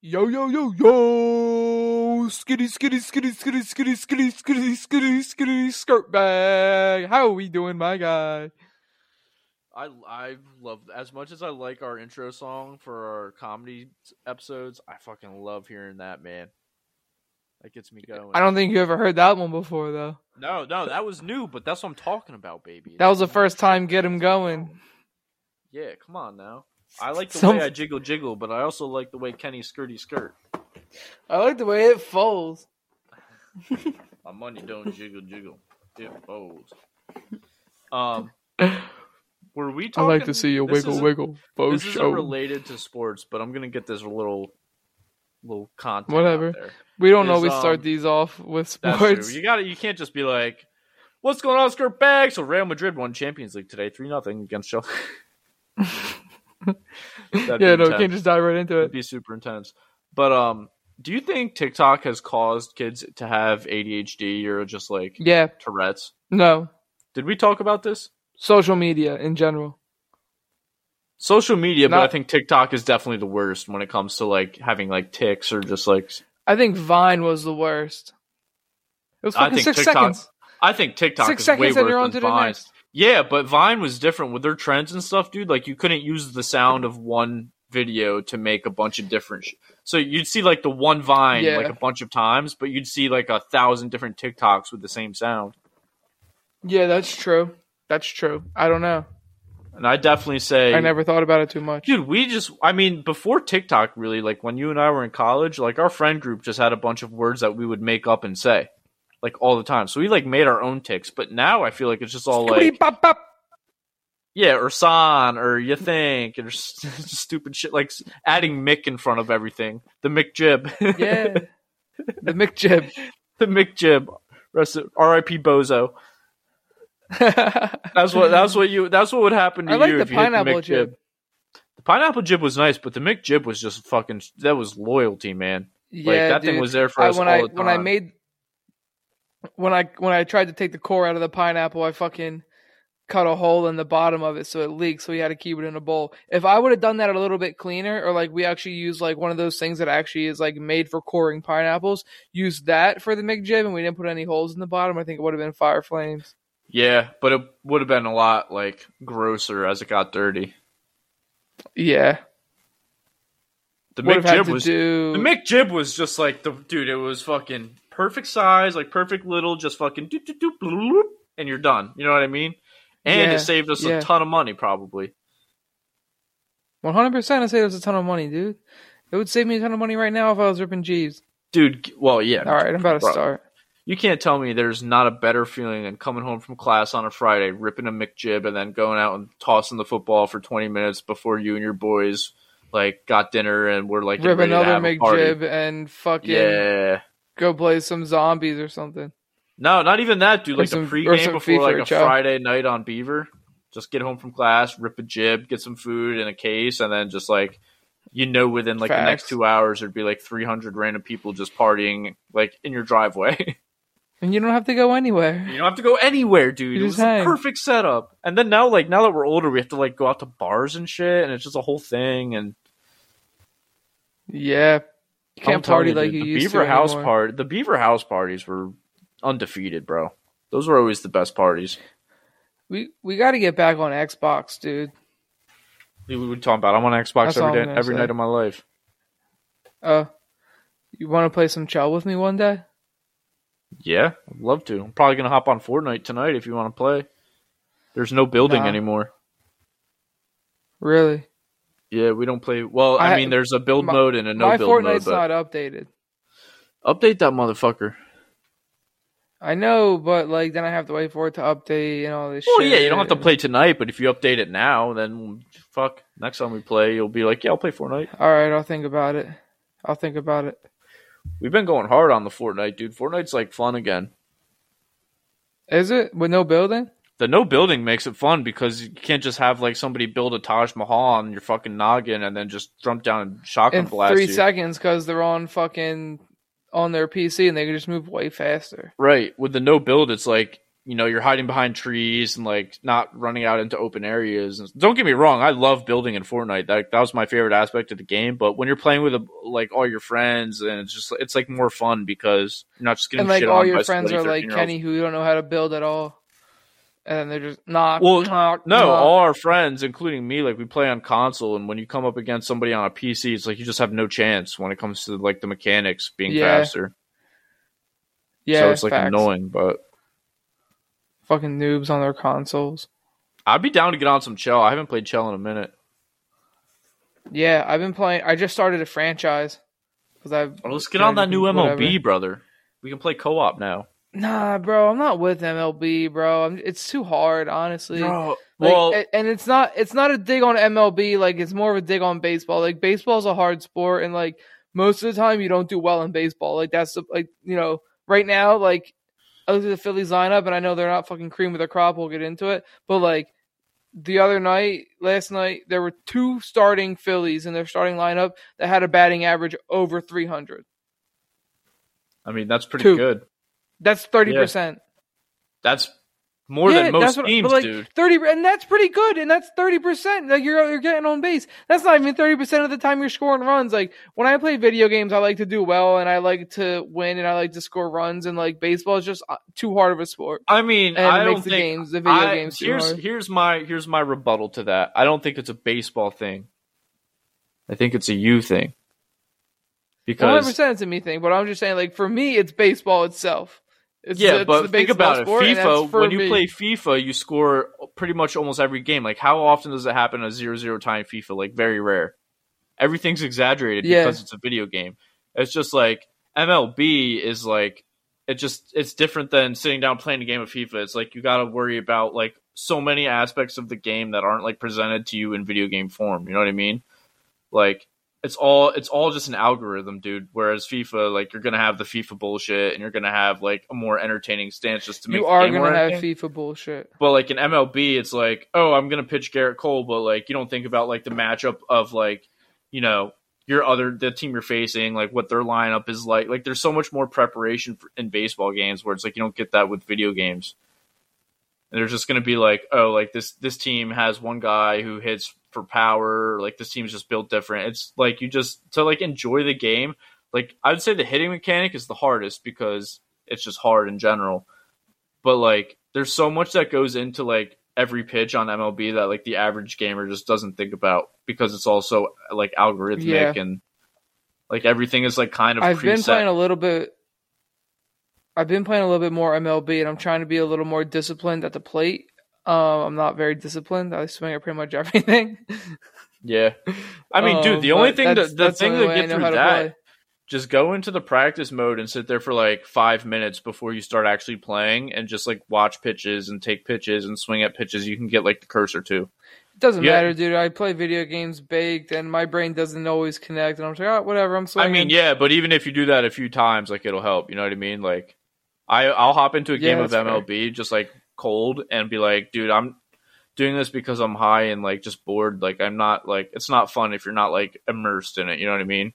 Yo yo yo yo skitty skitty skitty skitty skitty skitty skitty skitty skitty skirt bag. How are we doing, my guy? I I love as much as I like our intro song for our comedy episodes. I fucking love hearing that man. That gets me going. I don't think you ever heard that one before, though. No, no, that was new, but that's what I'm talking about, baby. That was the first time get him going. Yeah, come on now. I like the Some- way I jiggle jiggle, but I also like the way Kenny skirty skirt. I like the way it folds. My money don't jiggle jiggle. It folds. Um, were we I like to see you wiggle isn't- wiggle. Faux This isn't show. related to sports, but I'm gonna get this little, little content. Whatever. Out there. We don't is, always start um, these off with sports. You got to You can't just be like, "What's going on, skirt bag?" So Real Madrid won Champions League today, three nothing against Chelsea. Yeah, no, you intense. can't just dive right into it. It'd be super intense. But um, do you think TikTok has caused kids to have ADHD or just like Yeah, Tourette's? no. Did we talk about this? Social media in general. Social media, but I think TikTok is definitely the worst when it comes to like having like ticks or just like. I think Vine was the worst. It was fucking six TikTok- seconds. I think TikTok Six is seconds way worse than Vine. next. Yeah, but Vine was different with their trends and stuff, dude. Like you couldn't use the sound of one video to make a bunch of different. Sh- so you'd see like the one Vine Yeah. like a bunch of times, but you'd see like a thousand different TikToks with the same sound. Yeah, that's true. That's true. I don't know. And I definitely say, I never thought about it too much. dude, we just. I mean, before TikTok, really, like when you and I were in college, like our friend group just had a bunch of words that we would make up and say, like all the time. So we like made our own ticks. But now I feel like it's just all like. Bop, bop. Yeah, or San, or you think, or stupid shit like adding Mick in front of everything. The Mick Jib. Yeah. the Mick jib, the Mick Jib. R.I.P. Bozo. That's what. That's what you. That's what would happen to I like you the if you hit the pineapple Mick Jib. jib. The pineapple jib was nice, but the Mick Jib was just fucking. That was loyalty, man. yeah, like that dude. thing was there for I, us when all I the time. when I made when I when I tried to take the core out of the pineapple, I fucking cut a hole in the bottom of it so it leaked. So we had to keep it in a bowl. If I would have done that a little bit cleaner, or like we actually use like one of those things that actually is like made for coring pineapples, use that for the McJib, and we didn't put any holes in the bottom, I think it would have been fire flames. yeah, but it would have been a lot like grosser as it got dirty. Yeah, The would Mick have had Jib was do. The Mick Jib was just like the dude. It was fucking perfect size, like perfect little, just fucking doop, doop, doop, bloop, and you're done. You know what I mean? And Yeah, it saved us yeah. a ton of money, probably. One hundred percent. I say that's a ton of money, dude. It would save me a ton of money right now if I was ripping Jeeves. Dude, well, yeah. All right, I'm about to Bro, start. You can't tell me there's not a better feeling than coming home from class on a Friday, ripping a McJib, and then going out and tossing the football for 20 minutes before you and your boys like got dinner and we're like Rip to another. McJib and fucking Yeah. Go play some zombies or something. No, not even that, dude. Or Like some- the pregame before FIFA like a chow. Friday night on Beaver. Just get home from class, rip a jib, get some food in a case, and then just like you know, within like the next two hours, there'd be like three hundred random people just partying like in your driveway. And you don't have to go anywhere. you don't have to go anywhere, dude. You It was a perfect setup. And then now, like now that we're older, we have to like go out to bars and shit, and it's just a whole thing. And Yeah. You can't party you, like dude, you the used Beaver to House anymore. part, the Beaver House parties were undefeated, bro. Those were always the best parties. We we got to get back on Xbox, dude. We we were talking about. I'm on Xbox That's every day, every say. night of my life. Uh, you want to play some Chell with me one day? Yeah, I'd love to. I'm probably gonna hop on Fortnite tonight if you want to play. There's no building Nah. anymore. Really? Yeah, we don't play. Well, I, I- mean, there's a build my- mode and a no build mode. My Fortnite's not updated. Update that motherfucker. I know, but like then I have to wait for it to update and all this Well, shit. yeah, you don't have to play tonight, but if you update it now, then fuck. Next time we play, you'll be like, yeah, I'll play Fortnite. All right, I'll think about it. I'll think about it. We've been going hard on the Fortnite, dude. Fortnite's like fun again. Is it with no building? The no building makes it fun because you can't just have like somebody build a Taj Mahal on your fucking noggin and then just jump down and shotgun in blast three you. seconds because they're on fucking on their PC and they can just move way faster. Right. With the no build, it's like you know you're hiding behind trees and like not running out into open areas. And don't get me wrong, I love building in Fortnite. That that was my favorite aspect of the game. But when you're playing with a, like all your friends, and it's just it's like more fun because you're not just getting and like shit all your friends are like Kenny who don't know how to build at all, and they're just knock. Well, knock, No, knock. all our friends, including me, like we play on console, and when you come up against somebody on a PC, it's like you just have no chance when it comes to like the mechanics being Yeah. faster. yeah, so it's like facts. annoying, but Fucking noobs on their consoles. I'd be down to get on some Chell. I haven't played Chell in a minute. Yeah, I've been playing. I just started a franchise because I've. Well, let's get on that new Whatever. Brother. We can play co-op now. Nah, bro, I'm not with MLB, bro. I'm, it's too hard, honestly. Bro, Like, well, and it's not it's not a dig on MLB. Like it's more of a dig on baseball. Like baseball's a hard sport, and like most of the time you don't do well in baseball. Like that's the, like you know right now like I look at the Phillies lineup, and I know they're not fucking cream of the crop. We'll get into it, but like the other night, last night, there were two starting Phillies in their starting lineup that had a batting average over 300. I mean that's pretty two. good. That's 30 percent. That's more Yeah, than most what- teams, like, dude. Thirty, and that's pretty good, and that's thirty percent. Like you're you're getting on base. That's not even thirty percent of the time you're scoring runs. Like when I play video games, I like to do well, and I like to win, and I like to score runs. And like baseball is just uh, too hard of a sport, I mean, and I don't the think games, the video I- games, too here's hard. here's my here's my rebuttal to that. I don't think it's a baseball thing. I think it's a you thing. Because percent it's a me thing, but I'm just saying, like for me, it's baseball itself. It's, yeah, but think about it. sport, and that's FIFA, when you me. play FIFA, you score pretty much almost every game. Like, how often does it happen a 0-0 tie in FIFA? Like, very rare. Everything's exaggerated Yeah. because it's a video game. It's just like MLB is like it just it's different than sitting down playing a game of FIFA. It's like you got to worry about like so many aspects of the game that aren't like presented to you in video game form. You know what I mean? Like it's all it's all just an algorithm, dude. Whereas FIFA, like you're gonna have the FIFA bullshit, and you're gonna have like a more entertaining stance just to make you are gonna have. FIFA bullshit. But like in MLB, it's like, oh, I'm gonna pitch Gerrit Cole, but like you don't think about like the matchup of like, you know, your other the team you're facing, like what their lineup is like. Like there's so much more preparation for, in baseball games where it's like you don't get that with video games. And they're just gonna be like, oh, like this this team has one guy who hits for power, like this team's just built different. It's like you just to like enjoy the game. Like I'd say the hitting mechanic is the hardest because it's just hard in general. But like there's so much that goes into like every pitch on MLB that like the average gamer just doesn't think about because it's also like algorithmic Yeah. and like everything is like kind of I've preset. been playing a little bit. I've been playing a little bit more MLB, and I'm trying to be a little more disciplined at the plate. Um, I'm not very disciplined. I swing at pretty much everything. yeah. I mean, dude, Um, the only thing that the thing to get through that just go into the practice mode and sit there for like five minutes before you start actually playing and just like watch pitches and take pitches and swing at pitches you can get like the cursor to. It doesn't Yeah. matter, dude. I play video games baked, and my brain doesn't always connect. And I'm just like, oh, whatever. I'm swinging. I mean, yeah, but even if you do that a few times, like it'll help. You know what I mean? Like, I I'll hop into a Yeah, game of that's fair. MLB just like cold and be like, dude, I'm doing this because I'm high and like just bored. Like, I'm not like it's not fun if you're not like immersed in it. You know what I mean?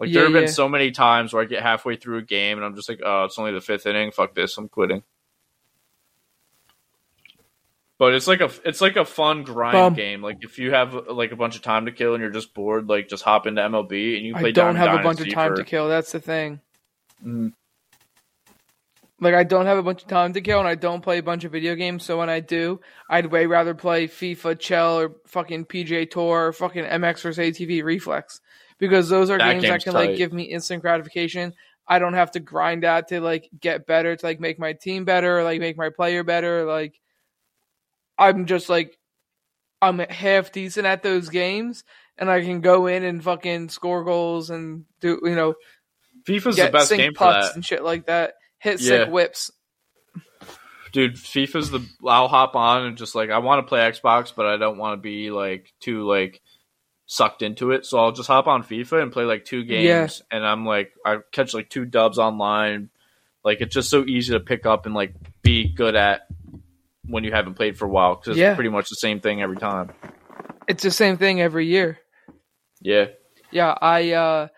Like Yeah, there have been so many times where I get halfway through a game and I'm just like, oh, it's only the fifth inning. Fuck this, I'm quitting. But it's like a it's like a fun grind Bum. game. Like if you have like a bunch of time to kill and you're just bored, like just hop into MLB and you play I don't Diamond have a bunch of time for- to kill. That's the thing. Mhm. Like I don't have a bunch of time to kill, and I don't play a bunch of video games. So when I do, I'd way rather play FIFA, Chell, or fucking PJ Tour, or fucking MX vs ATV Reflex, because those are That games that can tight. like give me instant gratification. I don't have to grind out to like get better, to like make my team better, or, like make my player better. Like I'm just like I'm half decent at those games, and I can go in and fucking score goals and do you know FIFA's get the best sink game for pucks that, and shit like that. Hit Yeah. sick whips. dude. FIFA's the. I'll hop on and just like I want to play Xbox, but I don't want to be like too like sucked into it. So I'll just hop on FIFA and play like two games, and I'm like I catch like two dubs online. Like it's just so easy to pick up and like be good at when you haven't played for a while because Yeah. it's pretty much the same thing every time. It's the same thing every year. Yeah, Yeah, I uh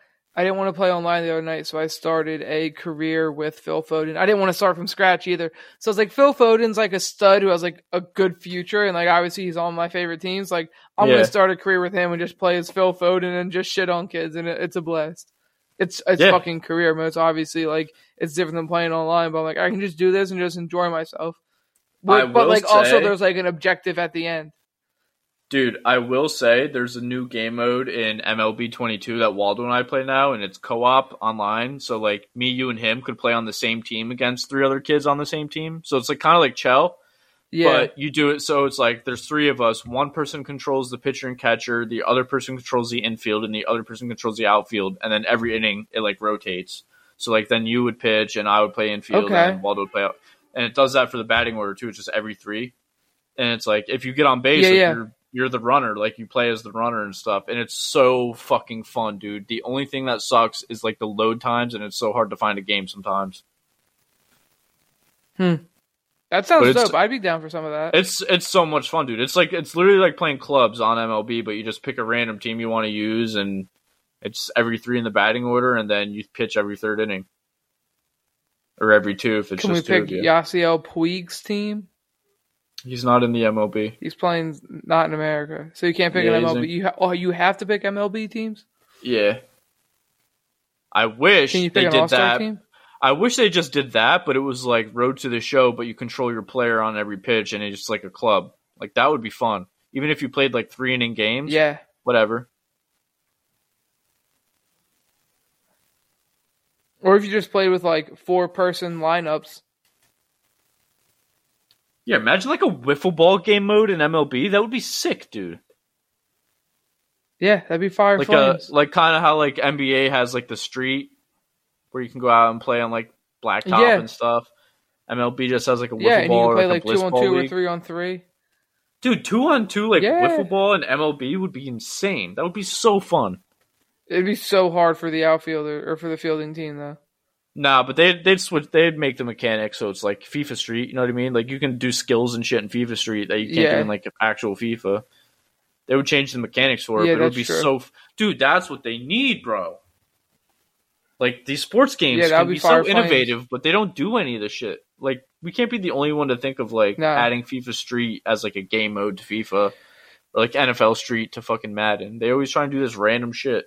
I didn't want to play online the other night, so I started a career with Phil Foden. I didn't want to start from scratch either. So I was like, Phil Foden's like a stud who has like a good future, and like obviously he's on my favorite teams. Like I'm Yeah. gonna start a career with him and just play as Phil Foden and just shit on kids, and it, it's a blast. It's it's Yeah. fucking career mode. Obviously, like it's different than playing online, but I'm like I can just do this and just enjoy myself. But, but like also, there's like an objective at the end. Dude, I will say there's a new game mode in MLB 22 that Waldo and I play now, and it's co-op online. So like me, you, and him could play on the same team against three other kids on the same team. So it's like kind of like Chell, Yeah, but you do it so it's like there's three of us. One person controls the pitcher and catcher, the other person controls the infield, and the other person controls the outfield. And then every inning it like rotates. So like then you would pitch and I would play infield, Okay. and Waldo would play out. And it does that for the batting order too. It's just every three, and it's like if you get on base, Yeah, like, yeah. you're you're the runner, like you play as the runner and stuff, and it's so fucking fun, dude. The only thing that sucks is like the load times, and it's so hard to find a game sometimes. Hmm. That sounds dope. I'd be down for some of that. It's it's so much fun, dude. It's like it's literally like playing clubs on MLB, but you just pick a random team you want to use, and it's every three in the batting order, and then you pitch every third inning, or every two if it's Can we just two pick of you. Can we pick Yasiel Puig's team? He's not in the MLB. He's playing not in America, so you can't pick Yeah, an MLB. You ha- oh, you have to pick MLB teams. Yeah. I wish they did that. team? I wish they just did that, but it was like road to the show, but you control your player on every pitch, and it's just like a club. Like that would be fun, even if you played like three inning games. Yeah, whatever. or if you just played with like four person lineups. Yeah, imagine like a wiffle ball game mode in MLB. That would be sick, dude. Yeah, that'd be fire Like uh, a like kind of how like NBA has like the street where you can go out and play on like blacktop Yeah. and stuff. MLB just has like a wiffle yeah, and you ball or like, like a bliss two on ball two or three on three. Dude, two on two like Yeah. wiffle ball and MLB would be insane. That would be so fun. It'd be so hard for the outfielder or for the fielding team though. Nah, but they they'd switch. They'd make the mechanics so it's like FIFA Street. You know what I mean? Like you can do skills and shit in FIFA Street that you can't Yeah. do in like actual FIFA. They would change the mechanics for it, Yeah, but it would be true. so. f- Dude, that's what they need, bro. Like these sports games Yeah, can be be, so innovative, but they don't do any of this shit. Like we can't be the only one to think of like No. adding FIFA Street as like a game mode to FIFA, or like NFL Street to fucking Madden. They always try and do this random shit,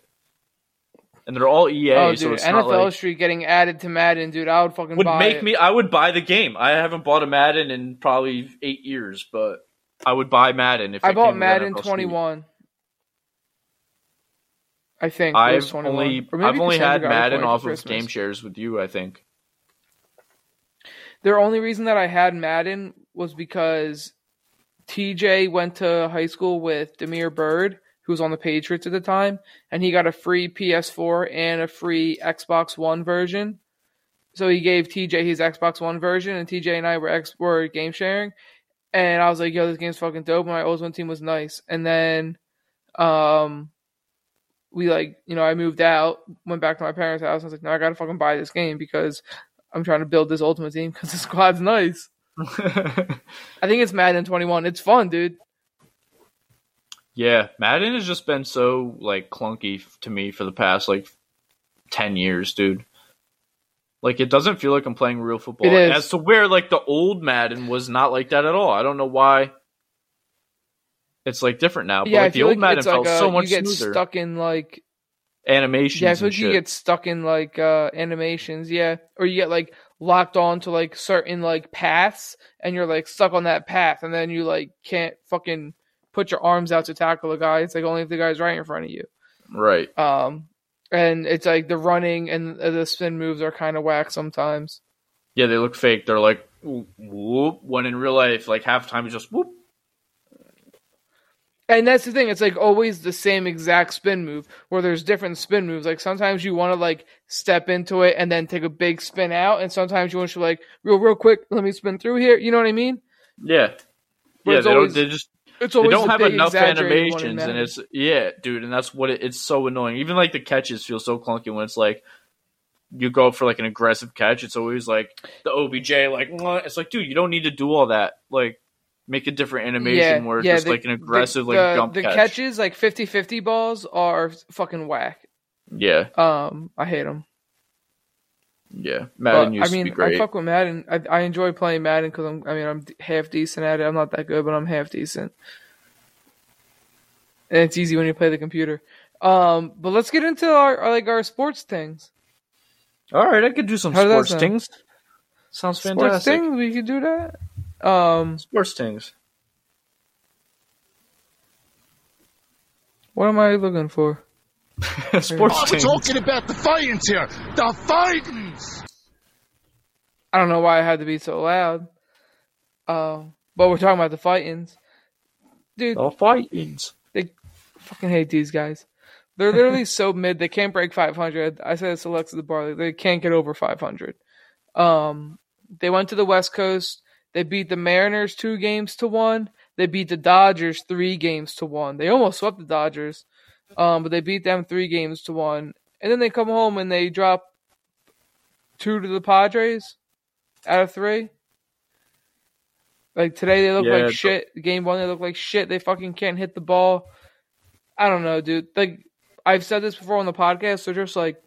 and they're all EA. oh, so dude, not NFL like, Street getting added to Madden, dude. I would fucking would buy make it. me I would buy the game. I haven't bought a Madden in probably eight years, but I would buy Madden if I bought Madden 21. I think I've 21. only I've only had got it for Madden off of game shares with you. I think. The only reason that I had Madden was because TJ went to high school with Damiere Byrd, who was on the Patriots at the time, and he got a free PS4 and a free Xbox One version. So he gave TJ his Xbox One version, and TJ and I were ex- were game sharing. And I was like, "Yo, this game's fucking dope." And my old one team was nice. And then, um, we like, you know, I moved out, went back to my parents' house. and I was like, "No, I gotta fucking buy this game because I'm trying to build this ultimate team because the squad's nice." I think it's Madden 21. It's fun, dude. Yeah, Madden has just been so like clunky to me for the past like ten years, dude. Like it doesn't feel like I'm playing real football. As to where like the old Madden was not like that at all. I don't know why. It's like different now, but yeah, like the old like Madden it's like felt a, so much you get smoother. stuck in like Animations yeah, I feel like you get stuck in like uh animations, yeah, or you get like locked on to like certain like paths, and you're like stuck on that path, and then you like can't fucking put your arms out to tackle a guy. It's like only if the guy's right in front of you. right. Um, and it's like the running and the spin moves are kind of whack sometimes. Yeah, they look fake. They're like whoop. When in real life, like half time is just whoop. And that's the thing. It's like always the same exact spin move where there's different spin moves. Like sometimes you want to like step into it and then take a big spin out. And sometimes you want to like real, real quick, let me spin through here. You know what I mean? Yeah. But yeah, they always- don't. They just It's they don't the have enough exaggerated one in animations, and it's yeah, dude, and that's what it, it's so annoying. Even like the catches feel so clunky when it's like you go for like an aggressive catch. It's always like the OBJ, like "Mwah." it's like, dude, you don't need to do all that. Like, make a different animation where it's just the- like an aggressive the, like the, jump the catch. catches like 50-50 balls are fucking whack. Yeah, Um, I hate them. Yeah. Madden But, used I mean, to be great. I fuck with Madden. I, I enjoy playing Madden because I'm. I mean, I'm half decent at it. I'm not that good, but I'm half decent. And it's easy when you play the computer. Um, but let's get into our, our like our sports things. All right, I could do some How sports sound? things. Sounds Sports fantastic. things, we could do that. Um, Sports things. what am I looking for? sports Oh, we're talking about the fightings here. The I don't know why I had to be so loud. Um, but we're talking about the fightings, dude. The fightings. They fucking hate these guys. They're literally so mid. They can't break 500. I said this to Alexa the Barley. They can't get over 500. Um, they went to the West Coast. They beat the Mariners two games to one. They beat the Dodgers three games to one. They almost swept the Dodgers, um, but they beat them three games to one. And then they come home and they drop two to the Padres out of three. Like today, they look Yeah, like shit. Game one, they look like shit. They fucking can't hit the ball. I don't know, dude. Like I've said this before on the podcast. They're just like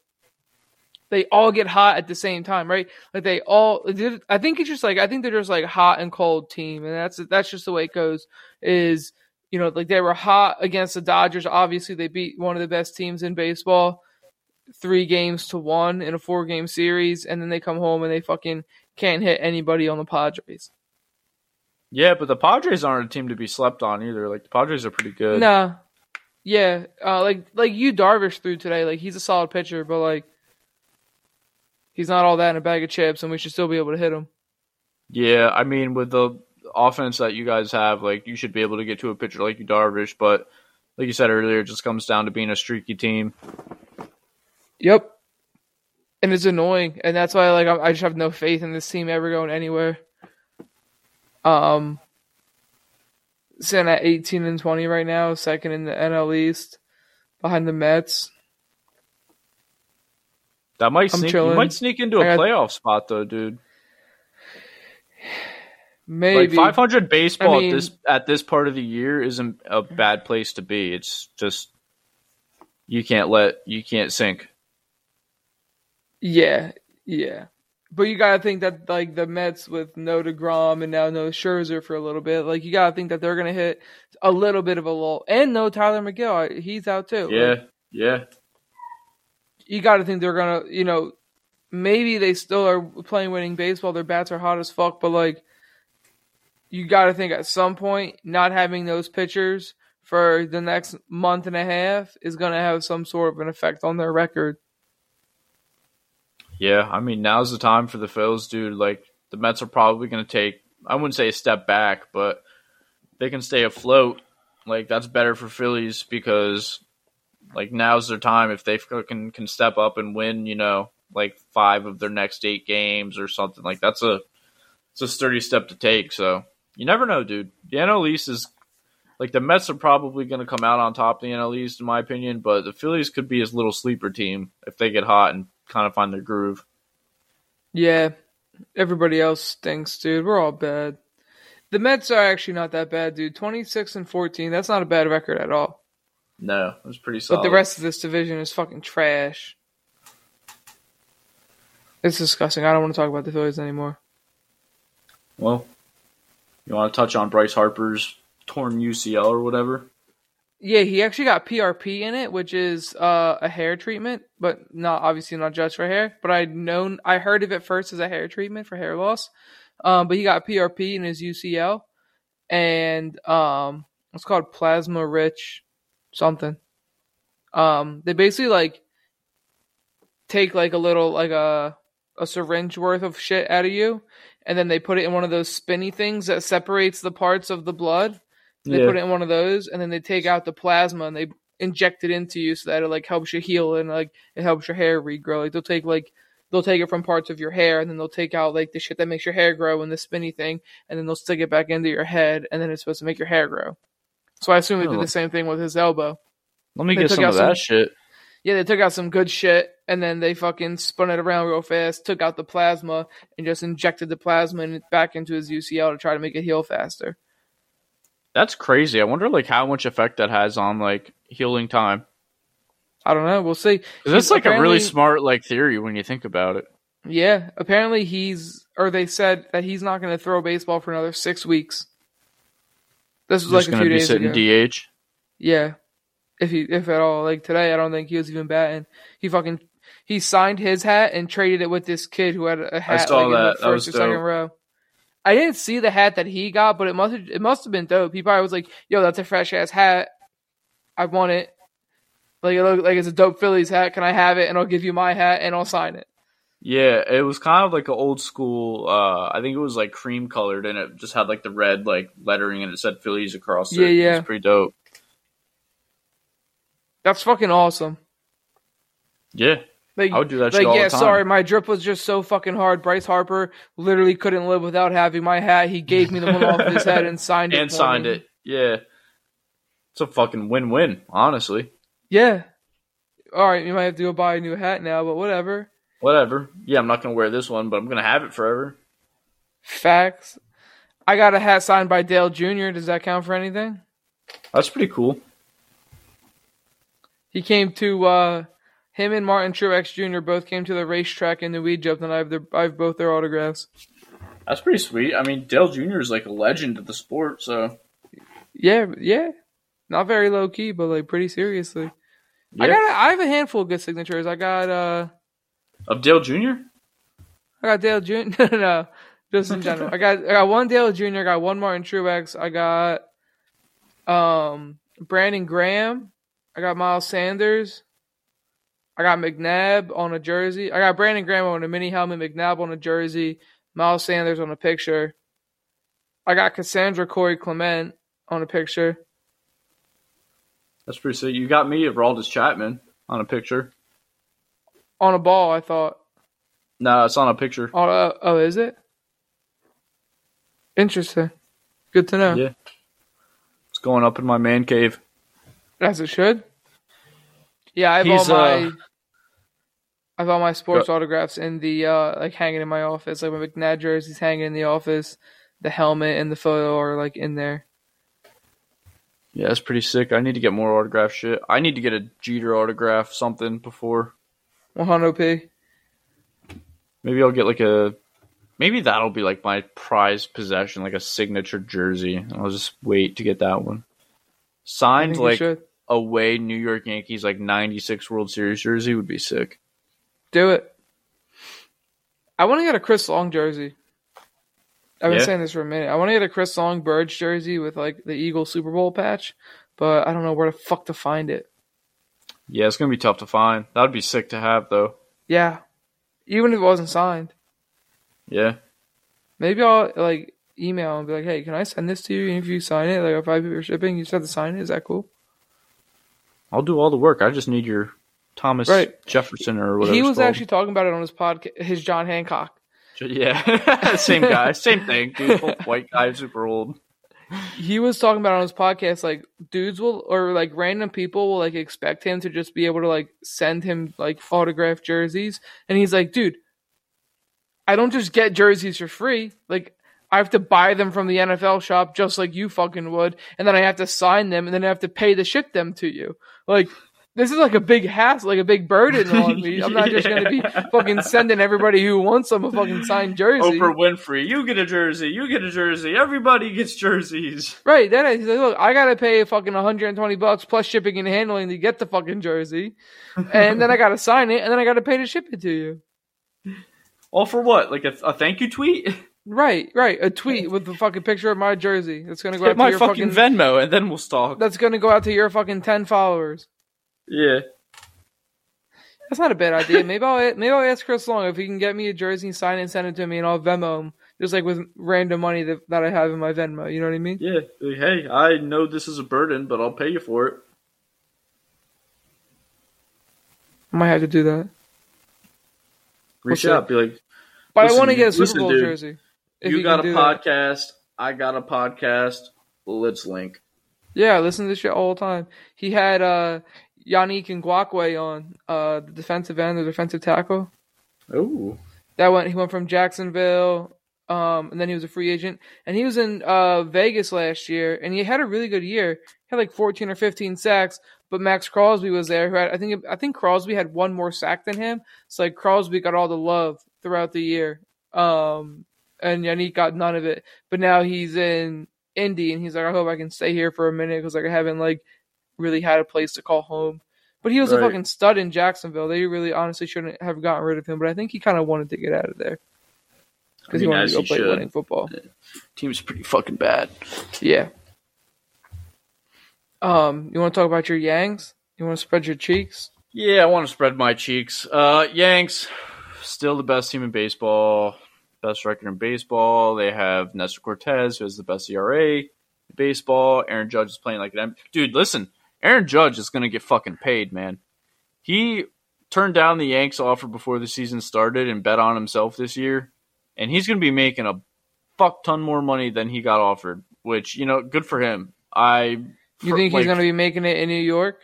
they all get hot at the same time, right? Like they all. I think it's just like I think they're just like hot and cold team, and that's that's just the way it goes. Is you know like they were hot against the Dodgers. Obviously, they beat one of the best teams in baseball, three games to one in a four game series, and then they come home and they fucking can't hit anybody on the Padres. Yeah, but the Padres aren't a team to be slept on either. Like the Padres are pretty good. Nah. Yeah, uh, like like Yu Darvish threw today. Like he's a solid pitcher, but like he's not all that in a bag of chips, and we should still be able to hit him. Yeah, I mean, with the offense that you guys have, like you should be able to get to a pitcher like Yu Darvish, but like you said earlier, it just comes down to being a streaky team. Yep. And it's annoying, and that's why like I, just have no faith in this team ever going anywhere. Um, sitting at eighteen and twenty right now, second in the NL East, behind the Mets. That might sneak. You might sneak into a got- playoff spot though, dude. Maybe Like 500 baseball I mean- at this at this part of the year isn't a bad place to be. It's just you can't let you can't sink. Yeah, yeah. But you gotta think that like the Mets with no Degrom and now no Scherzer for a little bit, like you gotta think that they're gonna hit a little bit of a lull, and no Tylor Megill, he's out too. Yeah, Like, yeah. you gotta think they're gonna, you know, maybe they still are playing winning baseball. Their bats are hot as fuck, but like, you gotta think at some point not having those pitchers for the next month and a half is gonna have some sort of an effect on their record. Yeah, I mean now's the time for the Phils, dude. Like the Mets are probably going to take I wouldn't say a step back, but they can stay afloat. Like that's better for Phillies because like now's their time if they can can step up and win, you know, like 5 of their next 8 games or something. Like that's a it's a sturdy step to take, so you never know, dude. The NL East is like the Mets are probably going to come out on top of the NL East in my opinion, but the Phillies could be his little sleeper team if they get hot and kind of find their groove. Yeah, everybody else stinks, dude. We're all bad. The Mets are actually not that bad, dude. Twenty six and fourteen. That's not a bad record at all. No, it was pretty solid. But the rest of this division is fucking trash. It's disgusting. I don't want to talk about the Phillies anymore. well, you want to touch on Bryce Harper's torn UCL or whatever? Yeah, he actually got PRP in it, which is uh, a hair treatment, but not obviously not just for hair. But I'd known, I heard of it first as a hair treatment for hair loss. Um, but he got PRP in his UCL, and um, it's called plasma rich something. Um, they basically like take like a little like a a syringe worth of shit out of you, and then they put it in one of those spinny things that separates the parts of the blood. They Yeah. put it in one of those, and then they take out the plasma and they inject it into you so that it like helps you heal and like it helps your hair regrow. Like they'll take like they'll take it from parts of your hair and then they'll take out like the shit that makes your hair grow and the spinny thing, and then they'll stick it back into your head, and then it's supposed to make your hair grow. So I assume they did Oh. the same thing with his elbow. Let me They get some of that some- shit. Yeah, they took out some good shit and then they fucking spun it around real fast, took out the plasma, and just injected the plasma back into his UCL to try to make it heal faster. That's crazy. I wonder like how much effect that has on like healing time. I don't know. We'll see. that's like a really smart like theory when you think about it. Yeah, apparently he's or they said that he's not going to throw baseball for another six weeks. This was Just like a few days sitting ago. DH. Yeah, if he if at all. Like today, I don't think he was even batting. He fucking he signed his hat and traded it with this kid who had a hat I saw like in the that. That was first or second row. I didn't see the hat that he got, but it must have, it must have been dope. He probably was like, "Yo, that's a fresh ass hat. I want it. Like it look like it's a dope Phillies hat. Can I have it? And I'll give you my hat and I'll sign it." Yeah, it was kind of like an old school. Uh, I think it was like cream colored, and it just had like the red like lettering, and it said Phillies across it. Yeah, It yeah. was pretty dope. That's fucking awesome. Yeah, Like, I would do that like all yeah, the time. sorry, my drip was just so fucking hard. Bryce Harper literally couldn't live without having my hat. He gave me the one off his head and signed it. and signed me. it. Yeah, it's a fucking win-win, honestly. Yeah. All right, you might have to go buy a new hat now, but whatever. Whatever. Yeah, I'm not gonna wear this one, but I'm gonna have it forever. Facts. I got a hat signed by Dale Jr. Does that count for anything? That's pretty cool. He came to uh him and Martin Truex Jr. both came to the racetrack in New jump, and I have their I have both their autographs. That's pretty sweet. I mean, Dale Jr. is like a legend of the sport, so Yeah, yeah. Not very low key, but like pretty seriously. I got I have a handful of good signatures. I got uh of Dale Jr. I got Dale Jr. no, no, no, just in general. I got I got one Dale Jr. I got one Martin Truex. I got um Brandon Graham. I got Miles Sanders. I got McNabb on a jersey. I got Brandon Graham on a mini helmet. McNabb on a jersey. Miles Sanders on a picture. I got Cassandra Corey Clement on a picture. That's pretty sick. You got me of Aroldis Chapman on a picture. On a ball, I thought. No, it's on a picture. Oh, uh, oh, is it? Interesting. Good to know. Yeah. It's going up in my man cave. As it should. Yeah, I have He's, all my uh, I have all my sports autographs in the uh like hanging in my office. Like my McNabb jersey's hanging in the office. The helmet and the photo are like in there. Yeah, that's pretty sick. I need to get more autograph shit. I need to get a Jeter autograph something before. One hundred P. Maybe I'll get like a. Maybe that'll be like my prized possession, like a signature jersey. I'll just wait to get that one. Signed like away New York Yankees like '96 World Series jersey would be sick. Do it. I want to get a Chris Long jersey. I've been Yeah. saying this for a minute. I want to get a Chris Long Birds jersey with like the Eagle Super Bowl patch, but I don't know where the fuck to find it. Yeah, it's gonna be tough to find. That'd be sick to have though. Yeah, even if it wasn't signed. Yeah, Maybe I'll like email and be like, "Hey, can I send this to you? And if you sign it, like if I pay for shipping, you just have to sign it. Is that cool?" I'll do all the work. I just need your Thomas Right. Jefferson or whatever. he was called. actually talking about it on his podcast. His John Hancock. Yeah, same guy, same thing. Dude, both white guy, super old. He was talking about on his podcast. Like dudes will or like random people will like expect him to just be able to like send him like autographed jerseys, and he's like, "Dude, I don't just get jerseys for free. Like." I have to buy them from the NFL shop just like you fucking would, and then I have to sign them, and then I have to pay to ship them to you. Like, this is like a big hassle, like a big burden on me. I'm not just gonna be fucking sending everybody who wants them a fucking signed jersey. Oprah Winfrey, you get a jersey, you get a jersey, everybody gets jerseys. Right. Then I he's like, look, I gotta pay fucking 120 bucks plus shipping and handling to get the fucking jersey, and then I gotta sign it, and then I gotta pay to ship it to you. All for what? Like a, a thank you tweet? Right. Right. A tweet with the fucking picture of my jersey. That's gonna go Hit out to my your fucking fucking. Venmo, and then we'll stalk. That's gonna go out to your fucking 10 followers. Yeah, That's not a bad idea. Maybe I'll maybe I'll ask Chris Long if he can get me a jersey, sign it, and send it to me, and I'll Venmo him just like with random money that that I have in my Venmo. You know what I mean? yeah. Like, hey, I know this is a burden, but I'll pay you for it. I might have to do that. Reach out, be like, But I want to get a Super listen, Bowl dude. jersey. If you got a do that. podcast, I got a podcast. Let's link. Yeah, I listen to this shit all the time. He had uh Yannick Ngakoue on, uh the defensive end, the defensive tackle. Ooh, That went he went from Jacksonville, um, and then he was a free agent. And he was in uh Vegas last year and he had a really good year. He had like fourteen or fifteen sacks, but Maxx Crosby was there. Who had, I think I think Crosby had one more sack than him. So like Crosby got all the love throughout the year, um, and Yannick got none of it. But now he's in Indy, and he's like, I hope I can stay here for a minute because like I haven't like really had a place to call home. But he was Right. a fucking stud in Jacksonville. They really honestly shouldn't have gotten rid of him. But I think he kind of wanted to get out of there because he mean, wanted to go play should. winning football. Team's pretty fucking bad. Yeah. Um, you want to talk about your Yangs? You want to spread your cheeks? Yeah, I want to spread my cheeks. Uh, Yanks, still the best team in baseball, best record in baseball. They have Nestor Cortes, who has the best ERA in baseball. Aaron Judge is playing like an M- dude. Listen, Aaron Judge is gonna get fucking paid, man. He turned down the Yanks offer before the season started and bet on himself this year, and he's gonna be making a fuck ton more money than he got offered. Which you know, good for him. I You think like, he's going to be making it in New York?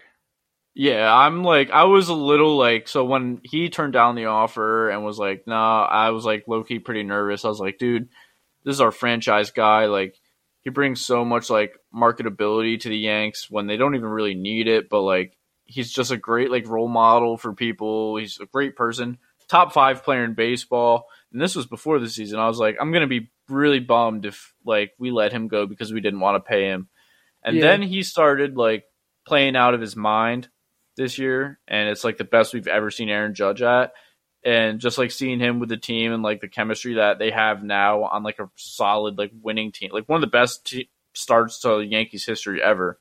yeah, I'm like, I was a little like, so when he turned down the offer and was like, nah, I was like low key pretty nervous. I was like, dude, this is our franchise guy. Like, he brings so much like marketability to the Yanks when they don't even really need it, but like, he's just a great like role model for people. He's a great person, top five player in baseball. And this was before the season. I was like, I'm gonna be really bummed if like we let him go because we didn't want to pay him. And Yeah. then he started like playing out of his mind this year, and it's like the best we've ever seen Aaron Judge at. And just like seeing him with the team and like the chemistry that they have now on like a solid like winning team, like one of the best te- starts to Yankees history ever.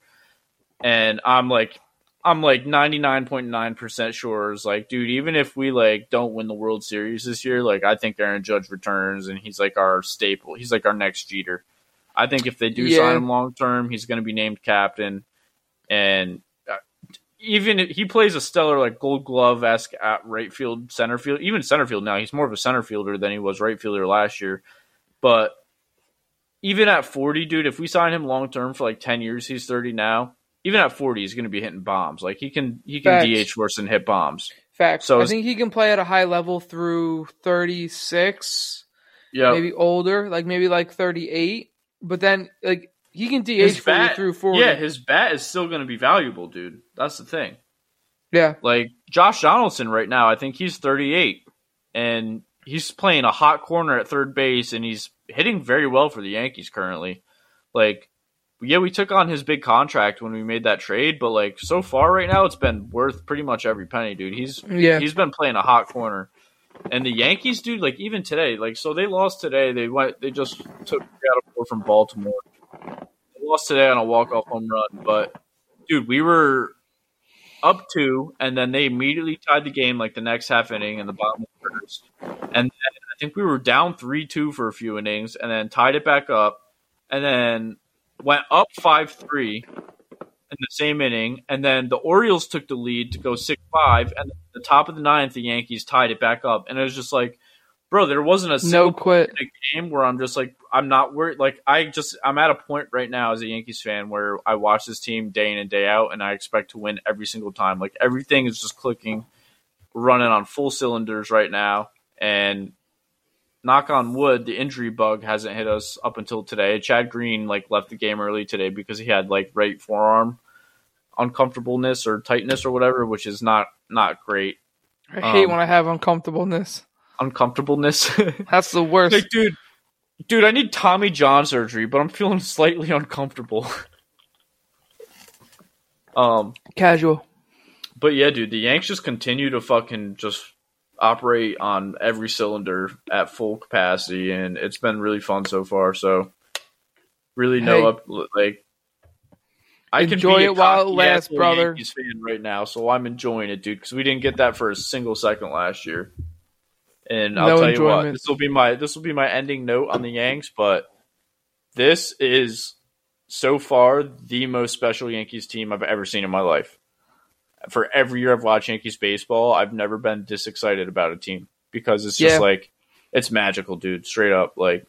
And I'm like, I'm like 99.9% sure is like, dude, even if we like don't win the World Series this year, like I think Aaron Judge returns and he's like our staple. He's like our next Jeter. I think if they do Yeah. sign him long term, he's going to be named captain. And even if he plays a stellar like Gold Glove esque at right field, center field, even center field now. He's more of a center fielder than he was right fielder last year. But even at 40, dude, if we sign him long term for like 10 years, he's 30 now. Even at 40, he's going to be hitting bombs. Like he can he can Facts. DH worse than hit bombs. Facts. So I think he can play at a high level through 36, Yeah. maybe older, like maybe like 38. But then, like, he can DH His for you bat, through 40. yeah, his bat is still going to be valuable, dude. That's the thing. yeah. Like Josh Donaldson right now, I think he's 38 and he's playing a hot corner at third base and he's hitting very well for the Yankees currently. Like yeah, we took on his big contract when we made that trade, but like so far right now it's been worth pretty much every penny, dude. He's Yeah. he's been playing a hot corner. And the Yankees, dude, like even today, like so they lost today. They went they just took out a four from Baltimore. Lost today on a walk off home run, but dude, we were up two, and then they immediately tied the game like the next half inning in the bottom of the first. And I think we were down three two for a few innings, and then tied it back up, and then went up five three in the same inning, and then the Orioles took the lead to go six five, and the top of the ninth, the Yankees tied it back up, and it was just like, bro, there wasn't a single No quit. in a game where I'm just like I'm not worried. Like I just I'm at a point right now as a Yankees fan where I watch this team day in and day out, and I expect to win every single time. Like everything is just clicking, running on full cylinders right now, and knock on wood, the injury bug hasn't hit us up until today. Chad Green like left the game early today because he had like right forearm uncomfortableness or tightness or whatever, which is not not great. I hate Um, when I have uncomfortableness. Uncomfortableness. That's the worst. like, dude, dude, I need Tommy John surgery, but I'm feeling slightly uncomfortable. um, Casual. but yeah, dude, the Yanks just continue to fucking just operate on every cylinder at full capacity, and it's been really fun so far. So, really no Hey. up like. I can Enjoy be a it while it lasts, brother. Yankees fan right now, so I'm enjoying it, dude. Because we didn't get that for a single second last year. And I'll No tell you what, this will be my this will be my ending note on the Yanks, but this is so far the most special Yankees team I've ever seen in my life. For every year I've watched Yankees baseball, I've never been this excited about a team because it's just Yeah. like it's magical, dude. Straight up, like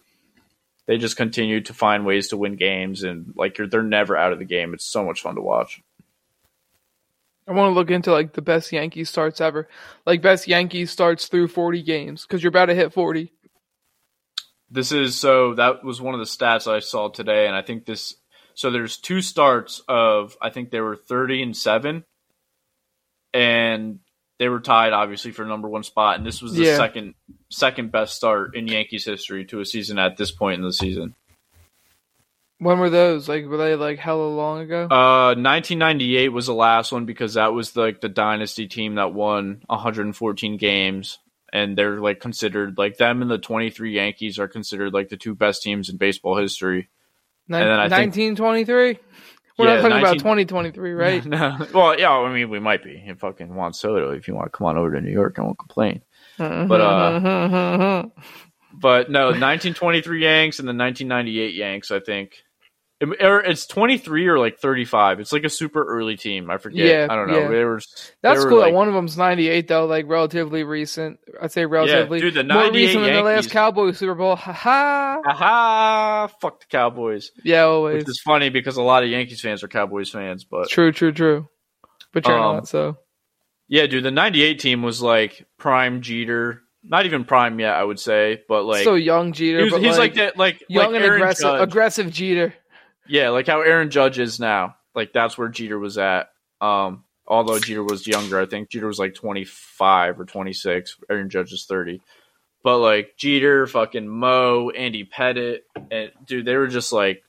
they just continue to find ways to win games, and like you're, they're never out of the game. It's so much fun to watch. I want to look into like the best Yankees starts ever, like best Yankees starts through 40 games because you're about to hit 40. This is so that was one of the stats I saw today, and I think this So there's two starts of I think they were 30 and 7 and they were tied obviously for number 1 spot and this was the Yeah. second second best start in Yankees history to a season at this point in the season. When were those? Like were they like hella long ago? Uh 1998 was the last one because that was like the dynasty team that won 114 games and they're like considered like them and the 23 Yankees are considered like the two best teams in baseball history. and then I think- 1923. We're Yeah, not talking 19 about 2023, right? No. Well, yeah, I mean we might be. If fucking Juan Soto, if you want to come on over to New York, I won't complain. But uh but no, 1923 Yanks and the 1998 Yanks, I think. It's 23 or like 35. It's like a super early team. I forget. Yeah, I don't know. yeah. They were That's they cool. like- one of them's 98 though, like relatively recent. I'd say relatively Yeah, dude, the more 98 recent than the last Yankees- Cowboys Super Bowl. Ha ha. Aha! Fuck the Cowboys. Yeah, always. Which is funny because a lot of Yankees fans are Cowboys fans, but True, true, true. But you're Um, not. So yeah, dude, the '98 team was like prime Jeter, not even prime yet, I would say, but like so young Jeter, he was- but he's like, like, that, like young like and Aaron aggressive, Judge. aggressive Jeter. Yeah, like how Aaron Judge is now. Like that's where Jeter was at. Um, although Jeter was younger, I think Jeter was like 25 or 26. Aaron Judge is 30. But like Jeter, fucking Mo, Andy Pettitte, and dude, they were just like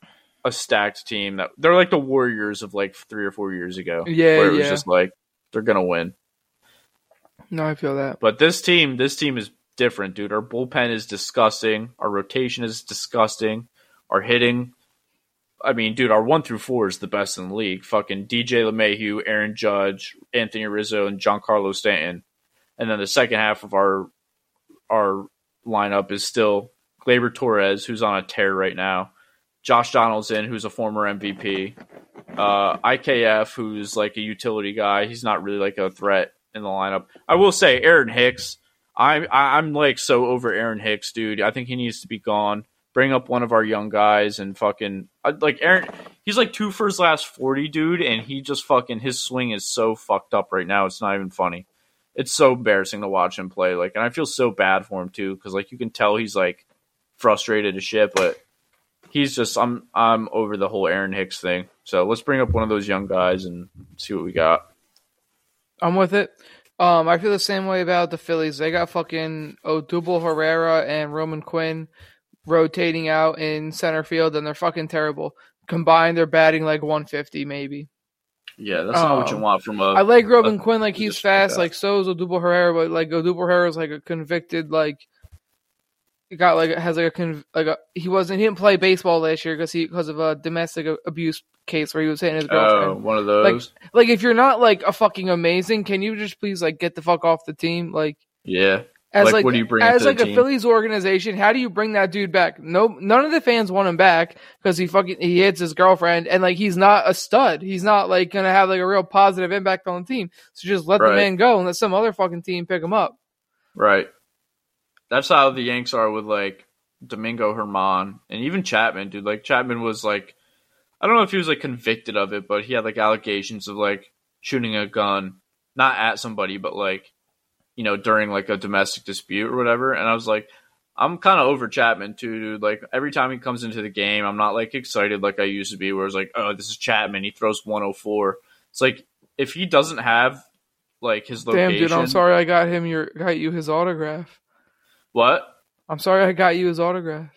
a stacked team. That they're like the Warriors of like three or four years ago. Yeah, where it was just like they're gonna win. No, I feel that. But this team, this team is different, dude. Our bullpen is disgusting. Our rotation is disgusting. Our hitting, I mean, dude, our one through four is the best in the league. Fucking DJ LeMahieu, Aaron Judge, Anthony Rizzo, and Giancarlo Stanton. And then the second half of our our lineup is still Gleyber Torres, who's on a tear right now. Josh Donaldson, who's a former MVP. Uh, IKF, who's like a utility guy. He's not really like a threat in the lineup. I will say Aaron Hicks. I'm I'm like so over Aaron Hicks, dude. I think he needs to be gone. Bring up one of our young guys and fucking like Aaron. He's like two for his last forty, dude, and he just fucking his swing is so fucked up right now. It's not even funny. It's so embarrassing to watch him play. Like, and I feel so bad for him too because like you can tell he's like frustrated as shit, but he's just I'm I'm over the whole Aaron Hicks thing. So let's bring up one of those young guys and see what we got. I'm with it. Um, I feel the same way about the Phillies. They got fucking Odubel Herrera and Roman Quinn rotating out in center field, and they're fucking terrible. Combined, they're batting like 150 maybe. Yeah, that's not what you Um, want from a. I like Roman a Quinn, like he's position like fast, like so is Odubel Herrera, but like Odubel Herrera is like a convicted, like got like has like a conv- like a he wasn't he didn't play baseball last year because he because of a domestic abuse case where he was hitting his girlfriend. oh, one of those. Like if you're not like a fucking amazing, can you just please like get the fuck off the team? Like yeah, as Like, like, what do you bring as like a? Phillies organization, how do you bring that dude back? No, none of the fans want him back because he fucking he hits his girlfriend and like he's not a stud. He's not like gonna have like a real positive impact on the team. So just let the man go and let some other fucking team pick him up. right. That's how the Yanks are with like Domingo Germán and even Chapman, dude. Like Chapman was like, I don't know if he was like convicted of it, but he had like allegations of like shooting a gun, not at somebody, but like, you know, during like a domestic dispute or whatever. And I was like, I'm kind of over Chapman too, dude. Like every time he comes into the game, I'm not like excited like I used to be, where it's like, oh, this is Chapman. He throws 104. It's like if he doesn't have like his Damn, dude, I'm sorry I got him your got you his autograph. what? I'm sorry I got you his autograph.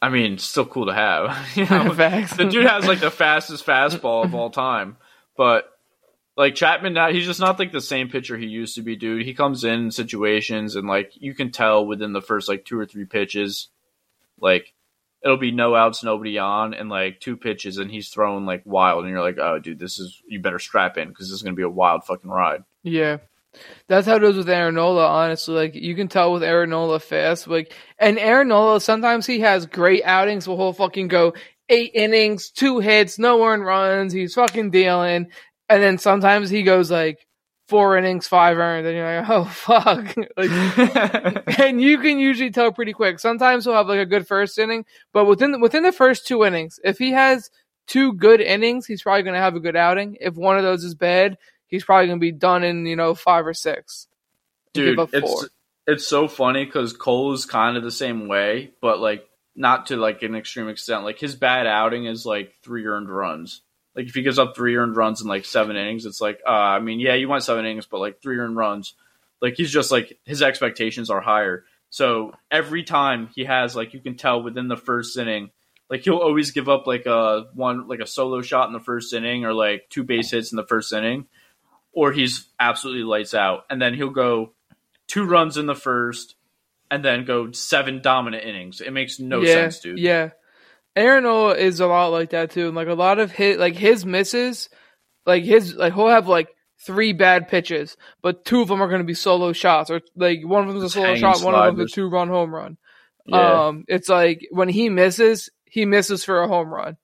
I mean, still cool to have. you know? Facts. the dude has like the fastest fastball of all time, but like Chapman now, he's just not like the same pitcher he used to be, dude. He comes in situations and like you can tell within the first like two or three pitches, like it'll be no outs, nobody on, and like two pitches, and he's throwing like wild, and you're like, oh, dude, this is you better strap in because this is gonna be a wild fucking ride. Yeah. That's how it is with Aaron Nola, honestly. Like you can tell with Aaron Nola fast. Like and Aaron Nola, sometimes he has great outings where he'll fucking go eight innings, two hits, no earned runs, he's fucking dealing. And then sometimes he goes like four innings, five earned, and you're like, oh fuck. like and you can usually tell pretty quick. Sometimes he'll have like a good first inning, but within the, within the first two innings, if he has two good innings, he's probably going to have a good outing. If one of those is bad, he's probably going to be done in you know five or six. dude it's it's so funny because cole is kind of the same way but like not to like an extreme extent. Like his bad outing is like three earned runs. Like if he gives up three earned runs in like seven innings, it's like, uh, I mean, yeah, you want seven innings, but like three earned runs, like he's just like his expectations are higher. So every time he has like you can tell within the first inning, like he'll always give up like a one like a solo shot in the first inning or like two base hits in the first inning, or he's absolutely lights out, and then he'll go two runs in the first, and then go seven dominant innings. It makes no yeah, sense, dude. Yeah. Aaron Nola is a lot like that too. And like a lot of his like his misses, like his like he'll have like three bad pitches, but two of them are going to be solo shots, or like one of them's a solo hanging shot, one of them's a two run home run. Yeah. Um, it's like when he misses, he misses for a home run,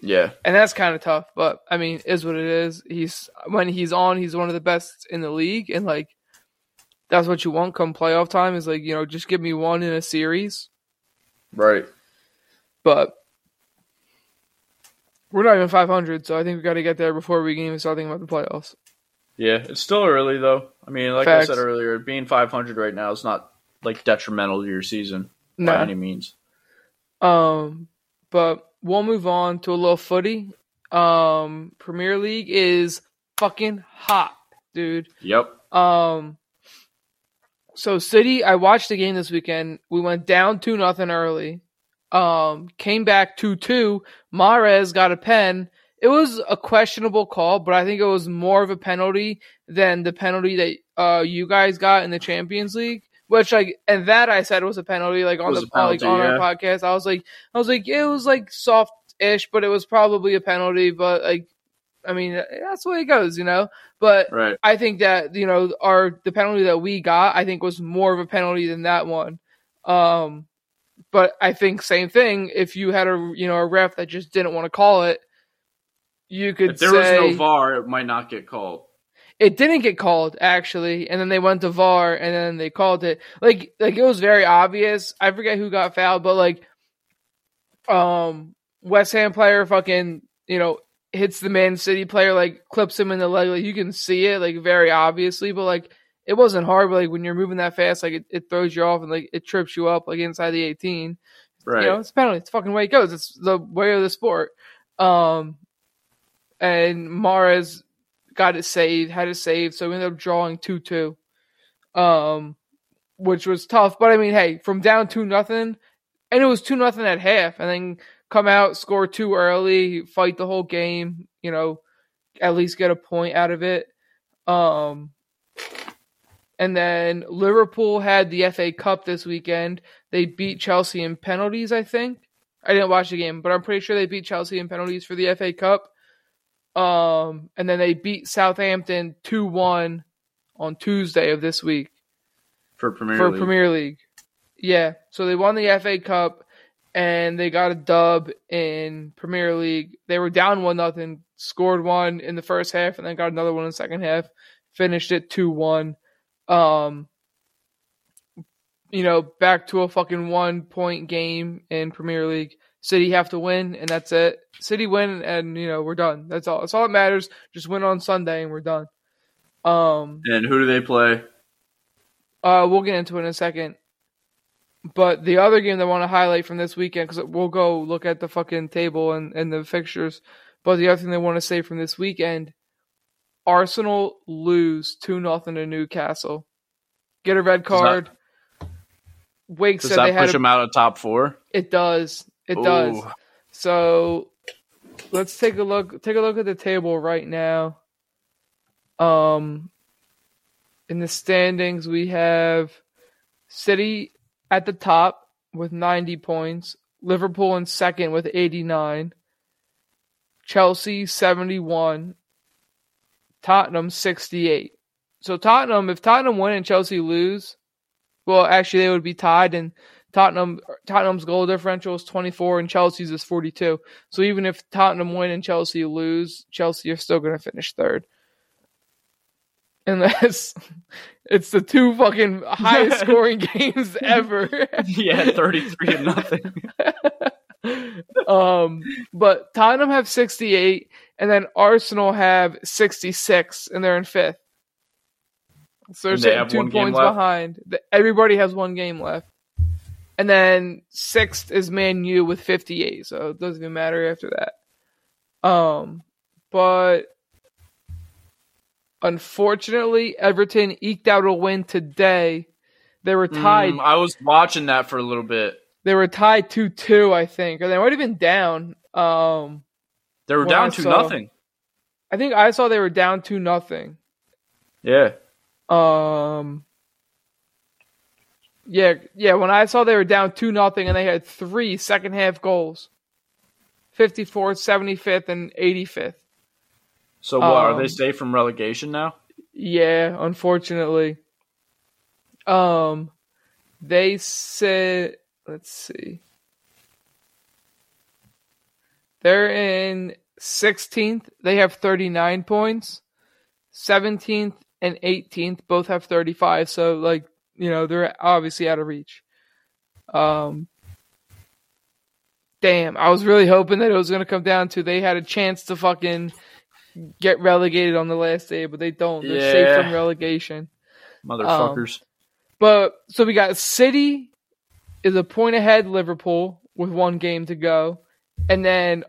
yeah. and that's kind of tough. But I mean, is what it is. He's when he's on, he's one of the best in the league, and like that's what you want come playoff time. Is like you know just give me one in a series. Right. But we're not even 500, so I think we got to get there before we can even start thinking about the playoffs. Yeah, it's still early though. I mean, like Facts. I said earlier, being 500 right now is not like detrimental to your season No. by any means. Um, but we'll move on to a little footy. Um, Premier League is fucking hot, dude. Yep. Um, so City, I watched the game this weekend. We went down two nothing early. Um, came back two two. Mahrez got a pen. It was a questionable call, but I think it was more of a penalty than the penalty that uh you guys got in the Champions League. Which like, and that I said was a penalty. Like on the penalty, like on our podcast, I was like, I was like, it was like soft-ish, but it was probably a penalty. But like, I mean, that's the way it goes, you know. But Right. I think that you know our the penalty that we got, I think was more of a penalty than that one. Um, but I think same thing. If you had a you know a ref that just didn't want to call it, you could If there say was no VAR, it might not get called. it didn't get called actually, and then they went to VAR and then they called it. Like like it was very obvious. I forget who got fouled, but like, um, West Ham player fucking you know hits the Man City player like clips him in the leg. Like you can see it like very obviously, but like it wasn't hard. But like when you're moving that fast, like it, it throws you off and like it trips you up like inside the 18. Right. You know, it's a penalty. It's the fucking way it goes. It's the way of the sport. Um, and Mahrez got it saved, had it saved, so we ended up drawing two two. Um, which was tough, but I mean, hey, from down two nothing, and it was two nothing at half, and then come out, score two early, fight the whole game, you know, at least get a point out of it. Um, and then Liverpool had the FA Cup this weekend. They beat Chelsea in penalties, I think. I didn't watch the game, but I'm pretty sure they beat Chelsea in penalties for the FA Cup. Um, and then they beat Southampton 2 1 on Tuesday of this week for Premier for League. Premier League. Yeah, so they won the FA Cup and they got a dub in Premier League. They were down one nothing, scored one in the first half, and then got another one in the second half. Finished it two one. Um, you know, back to a fucking one point game in Premier League. City have to win, and that's it. City win, and you know we're done. That's all. That's all that matters. Just win on Sunday, and we're done. Um, and who do they play? uh, we'll get into it in a second. But the other game that I want to highlight from this weekend, because we'll go look at the fucking table and, and the fixtures. But the other thing they want to say from this weekend, Arsenal lose two nothing to Newcastle. Get a red Does that- card. Wake Does said they that had push a, them out of top four? it does. It does. So let's take a look take a look at the table right now. Um in the standings we have City at the top with 90 points, Liverpool in second with 89, Chelsea 71, Tottenham 68. So Tottenham if Tottenham win and Chelsea lose, well actually they would be tied and Tottenham Tottenham's goal differential is 24 and Chelsea's is 42. So even if Tottenham win and Chelsea lose, Chelsea are still going to finish third. Unless it's the two fucking highest scoring games ever. yeah, thirty-three and nothing. um, but Tottenham have 68 and then Arsenal have 66 and they're in fifth. So they're they two points behind. Everybody has one game left. and then sixth is Man U with 58. So it doesn't even matter after that. Um, but unfortunately, Everton eked out a win today. They were tied. Mm, I was watching that for a little bit. They were tied two two, I think, or they might have been down. Um, They were down to nothing. I think I saw they were down two nothing. Yeah. Um. Yeah, yeah. When I saw they were down two nothing and they had three second half goals, 54th, 75th, and 85th. So what are they Um, safe from relegation now? Yeah, unfortunately. Um, they said, let's see, they're in 16th. They have 39 points. 17th and 18th both have 35. So, like, you know, they're obviously out of reach. Um, damn, I was really hoping that it was going to come down to they had a chance to fucking get relegated on the last day, but they don't. They're safe from relegation. Motherfuckers. But so we got City is a point ahead Liverpool with one game to go, and then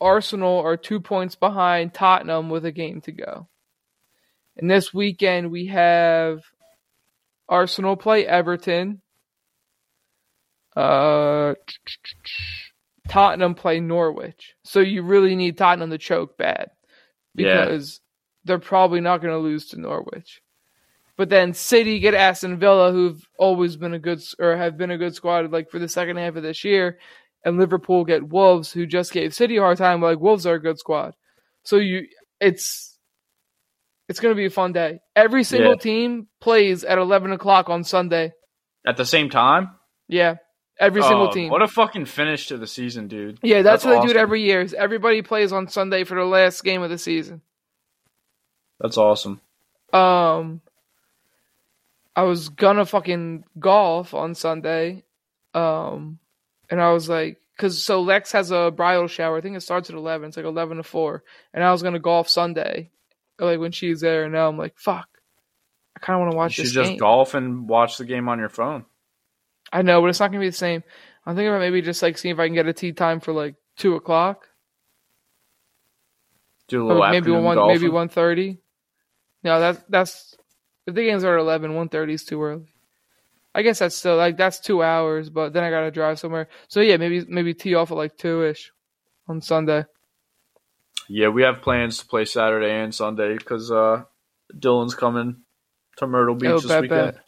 Arsenal are two points behind Tottenham with a game to go. And this weekend we have Arsenal play Everton. Uh, Tottenham play Norwich. So you really need Tottenham to choke bad Yeah. because they're probably not going to lose to Norwich. But then City get Aston Villa, who've always been a good or have been a good squad like for the second half of this year, and Liverpool get Wolves, who just gave City a hard time. Like Wolves are a good squad, so you it's it's going to be a fun day. Every single Yeah. team plays at eleven o'clock on Sunday. At the same time? Yeah, every single Oh, team. What a fucking finish to the season, dude. yeah, that's, that's how they do it every year. is Everybody plays on Sunday for the last game of the season. That's awesome. Um, I was gonna fucking golf on Sunday, um, and I was like, cause so Lex has a bridal shower. I think it starts at eleven. It's like eleven to four, and I was gonna golf Sunday, like when she's there. And now I'm like, fuck, I kind of want to You watch should this just game. golf and watch the game on your phone. I know, but it's not gonna be the same. I'm thinking about maybe just like seeing if I can get a tee time for like two o'clock, Do a or little maybe one, golfing. maybe one thirty. No, that's that's if the games are at eleven, one thirty is too early. I guess that's still like that's two hours, but then I gotta drive somewhere. So yeah, maybe maybe tee off at like two ish on Sunday. Yeah, we have plans to play Saturday and Sunday because uh, Dylan's coming to Myrtle Beach Oh, this bet, weekend. bet.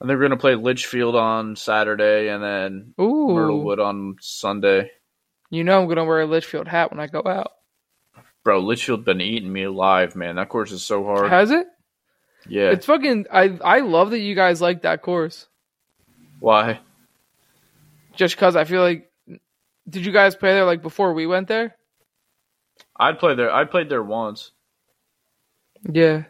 And they're going to play Litchfield on Saturday and then Ooh, Myrtlewood on Sunday. you know I'm gonna wear a Litchfield hat when I go out. Bro, Litchfield been eating me alive, man. That course is so hard. Has it? Yeah. It's fucking. I I love that you guys like that course. Why? Just because I feel like, did you guys play there like before we went there? I'd play there. I played there once, Yeah.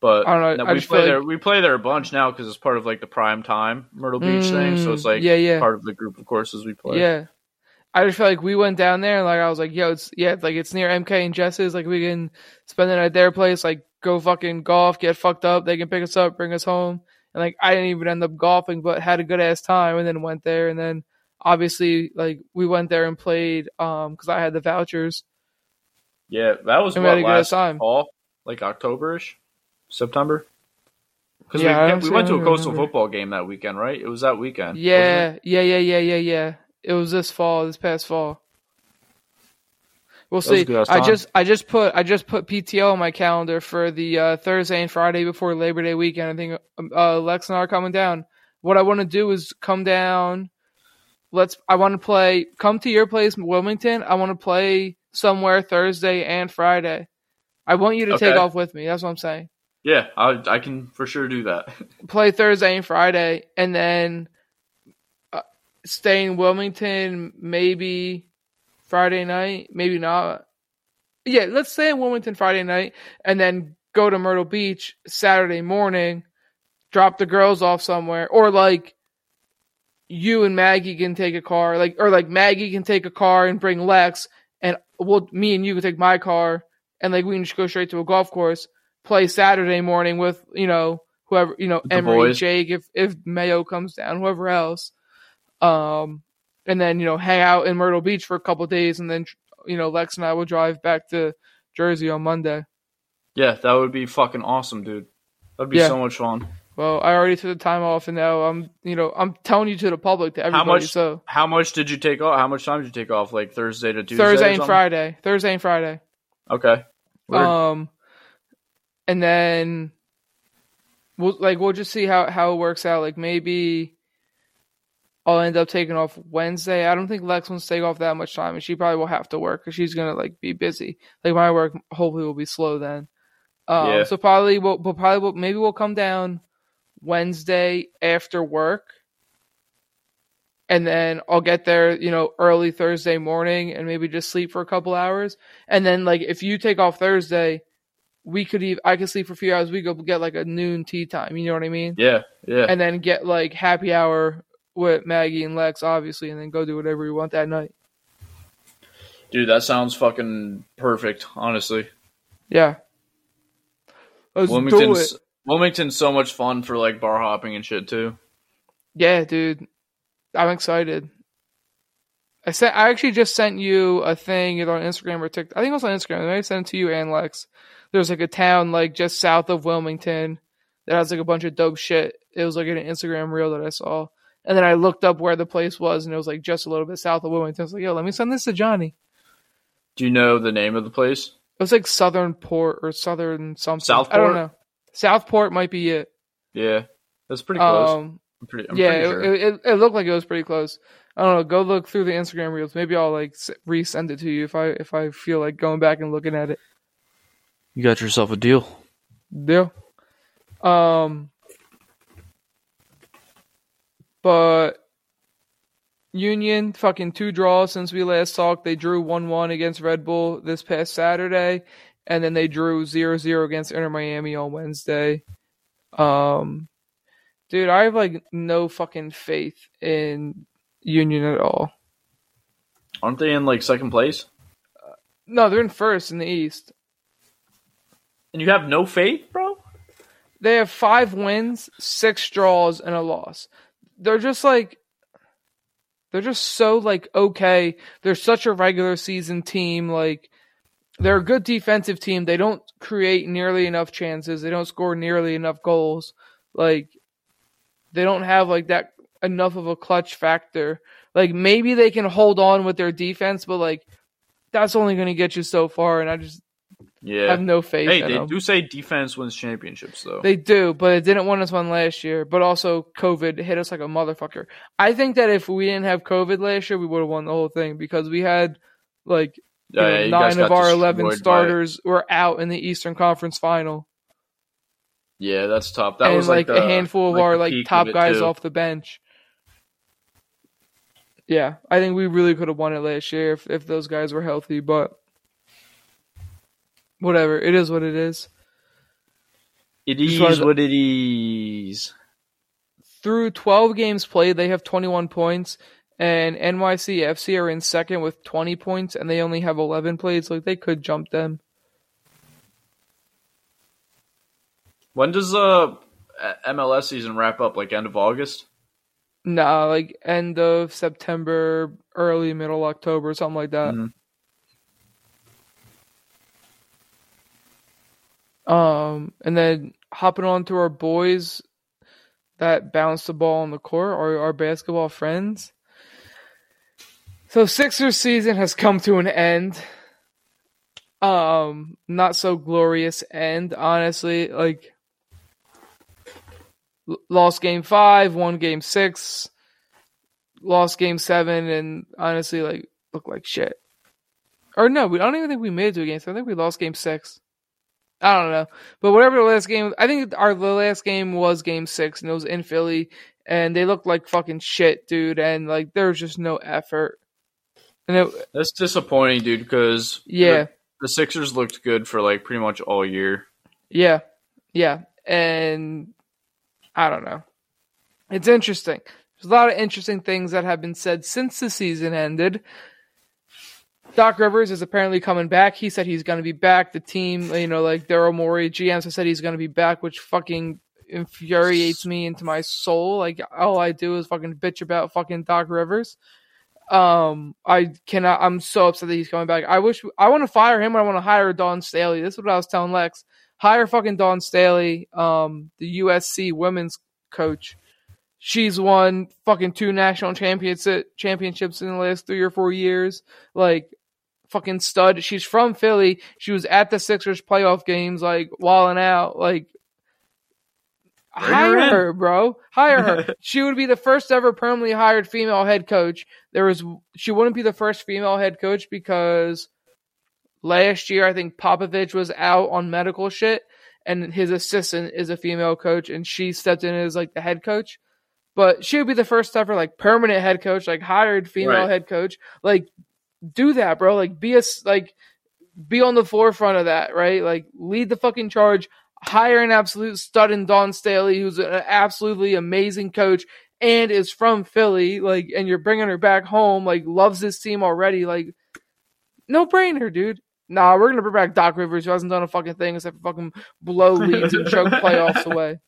but I don't know, no, I we play feel there. like- We play there a bunch now because it's part of like the prime time Myrtle Beach thing. So it's Mm, like yeah, yeah. part of the group of courses we play. Yeah. I just feel like we went down there and like I was like, yo, it's yeah, it's like it's near MK and Jess's. Like we can spend the night at their place, like go fucking golf, get fucked up. They can pick us up, bring us home. And like I didn't even end up golfing, but had a good ass time and then went there and then obviously like we went there and played um because I had the vouchers. Yeah, that was And we what had a good last time. fall, like Octoberish, September. Because Yeah, we, we went to a coastal remember. football game that weekend, right? It was that weekend. Yeah, yeah, yeah, yeah, yeah, yeah. It was this fall, this past fall. We'll see. I just, I just put, I just put PTO on my calendar for the uh, Thursday and Friday before Labor Day weekend. I think um, uh, Lex and I are coming down. What I want to do is come down. Let's. I want to play. Come to your place, Wilmington. I want to play somewhere Thursday and Friday. I want you to take off with me. That's what I'm saying. Yeah, I, I can for sure do that. play Thursday and Friday, and then uh, stay in Wilmington maybe Friday night, maybe not. Yeah, let's stay in Wilmington Friday night, and then go to Myrtle Beach Saturday morning. Drop the girls off somewhere, or like you and Maggie can take a car, like or like Maggie can take a car and bring Lex, and we'll me and you can take my car, and like we can just go straight to a golf course play Saturday morning with you know whoever you know The Emery, boys. Jake, if if Mayo comes down, whoever else. Um, and then you know hang out in Myrtle Beach for a couple days, and then you know Lex and I will drive back to Jersey on Monday. Yeah, that would be fucking awesome, dude. That'd be Yeah. so much fun. Well, I already took the time off, and now I'm you know I'm telling you to the public to everybody. much- so How much did you take off? How much time did you take off? Like Thursday to Tuesday? Thursday and? Friday, Thursday and Friday. Okay. Word. Um, and then we'll like we'll just see how how it works out. Like maybe I'll end up taking off Wednesday. I don't think Lex wants to take off that much time, and she probably will have to work because she's gonna like be busy. Like my work hopefully will be slow then. Um, Yeah. so probably we'll, we'll probably will, maybe we'll come down Wednesday after work. And then I'll get there, you know, early Thursday morning and maybe just sleep for a couple hours. And then like if you take off Thursday, we could even I could sleep for a few hours. We go get like a noon tee time. You know what I mean? yeah, yeah. And then get like happy hour with Maggie and Lex, obviously, and then go do whatever you want that night. Dude, that sounds fucking perfect, honestly. Yeah. Let's do it. Wilmington's Wilmington's so much fun for like bar hopping and shit too. Yeah, dude. I'm excited. I sent. I actually just sent you a thing either on Instagram or TikTok. I think it was on Instagram. I sent it to you and Lex. There's like a town like just south of Wilmington that has like a bunch of dope shit. It was like an Instagram reel that I saw, and then I looked up where the place was, and it was like just a little bit south of Wilmington. I was like, yo, let me send this to Johnny. Do you know the name of the place? It was like Southern Port or Southern something. Southport? I Southport? don't know. Southport might be it. Yeah, that's pretty close. Um, I'm pretty. I'm yeah, pretty it, sure. it, it, it looked like it was pretty close. I don't know. Go look through the Instagram reels. Maybe I'll like resend it to you if I if I feel like going back and looking at it. you got yourself a deal. Deal. Um, but Union fucking two draws since we last talked. They drew one one against Red Bull this past Saturday, and then they drew 0-0 against Inter Miami on Wednesday. Um, dude, I have like no fucking faith in Union at all. Aren't they in like second place? No, they're in first in the East. And you have no faith, bro? They have five wins, six draws, and a loss. They're just like they're just so like okay. They're such a regular season team. Like they're a good defensive team. They don't create nearly enough chances. They don't score nearly enough goals. Like they don't have like that enough of a clutch factor. Like maybe they can hold on with their defense, but like that's only going to get you so far. And I just Yeah. have no faith. hey, they them. do say defense wins championships, though. They do, but it didn't win us one last year. But also, COVID hit us like a motherfucker. I think that if we didn't have COVID last year, we would have won the whole thing because we had like Yeah, know, yeah, nine of our eleven starters were out in the Eastern Conference Final, Yeah, that's tough. That and was like, like, a uh, handful of like our like top guys too. off the bench. Yeah, I think we really could have won it last year if if those guys were healthy, but whatever. It is what it is. It is to- what it is. through 12 games played, they have 21 points, and NYC FC are in second with 20 points, and they only have 11 played, so like, they could jump them. When does uh MLS season wrap up? Like end of August? Nah, like end of September, early middle October, something like that. Mhm. Um, and then hopping on to our boys that bounce the ball on the court, our, our basketball friends. So Sixers season has come to an end. Um, not so glorious end, honestly. Like lost game five, won game six, lost game seven, and honestly, like looked like shit. Or no, we I don't even think we made it to a game. So I think we lost game six. I don't know, but whatever the last game, I think our the last game was game six, and it was in Philly, and they looked like fucking shit, dude, and like there was just no effort. And it, That's disappointing, dude. Because yeah, the, the Sixers looked good for like pretty much all year. yeah, yeah, and I don't know. It's interesting. There's a lot of interesting things that have been said since the season ended. Doc Rivers is apparently coming back. He said he's going to be back. The team, you know, like Daryl Morey, GMs have said he's going to be back, which fucking infuriates me into my soul. Like all I do is fucking bitch about fucking Doc Rivers. Um, I cannot. I'm so upset that he's coming back. I wish I want to fire him. I want to hire Dawn Staley. This is what I was telling Lex. Hire fucking Dawn Staley, um, the USC women's coach. She's won fucking two national championship championships in the last three or four years. Like fucking stud. She's from Philly. She was at the Sixers playoff games, like walling out. Like Bring hire in. her, bro. Hire her. she would be the first ever permanently hired female head coach. There was she wouldn't be the first female head coach because last year I think Popovich was out on medical shit and his assistant is a female coach and she stepped in as like the head coach. But she would be the first ever like permanent head coach, like hired female Right. head coach. Like do that, bro. Like be a s- like be on the forefront of that, right? Like lead the fucking charge. Hire an absolute stud in Dawn Staley, who's an absolutely amazing coach and is from Philly. Like, and you're bringing her back home. Like, loves this team already. Like, no brainer, dude. Nah, we're gonna bring back Doc Rivers, who hasn't done a fucking thing except for fucking blow leads and choke playoffs away.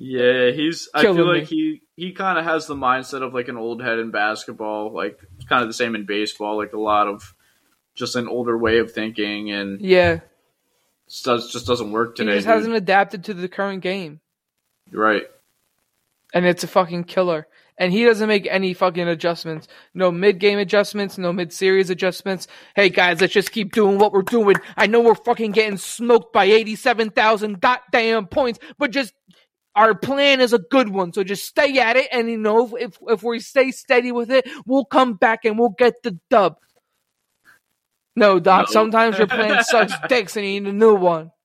Yeah, he's. I feel me. like he he kind of has the mindset of like an old head in basketball, like kind of the same in baseball. Like a lot of just an older way of thinking, and Yeah, does just doesn't work today. he just dude. hasn't adapted to the current game. Right. and it's a fucking killer. And he doesn't make any fucking adjustments. No mid game adjustments, no mid series adjustments. Hey guys, let's just keep doing what we're doing. I know we're fucking getting smoked by 87,000 goddamn points, but just our plan is a good one. So just stay at it. And you know, if, if we stay steady with it, we'll come back and we'll get the dub. No, Doc, No. sometimes your plan sucks dicks and you need a new one.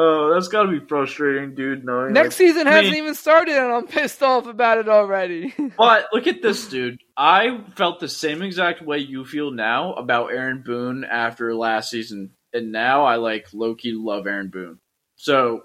Oh, that's got to be frustrating, dude. Knowing Next like- season hasn't mean- even started and I'm pissed off about it already. But look at this, dude. I felt the same exact way you feel now about Aaron Boone after last season, and now I like Loki love Aaron Boone. So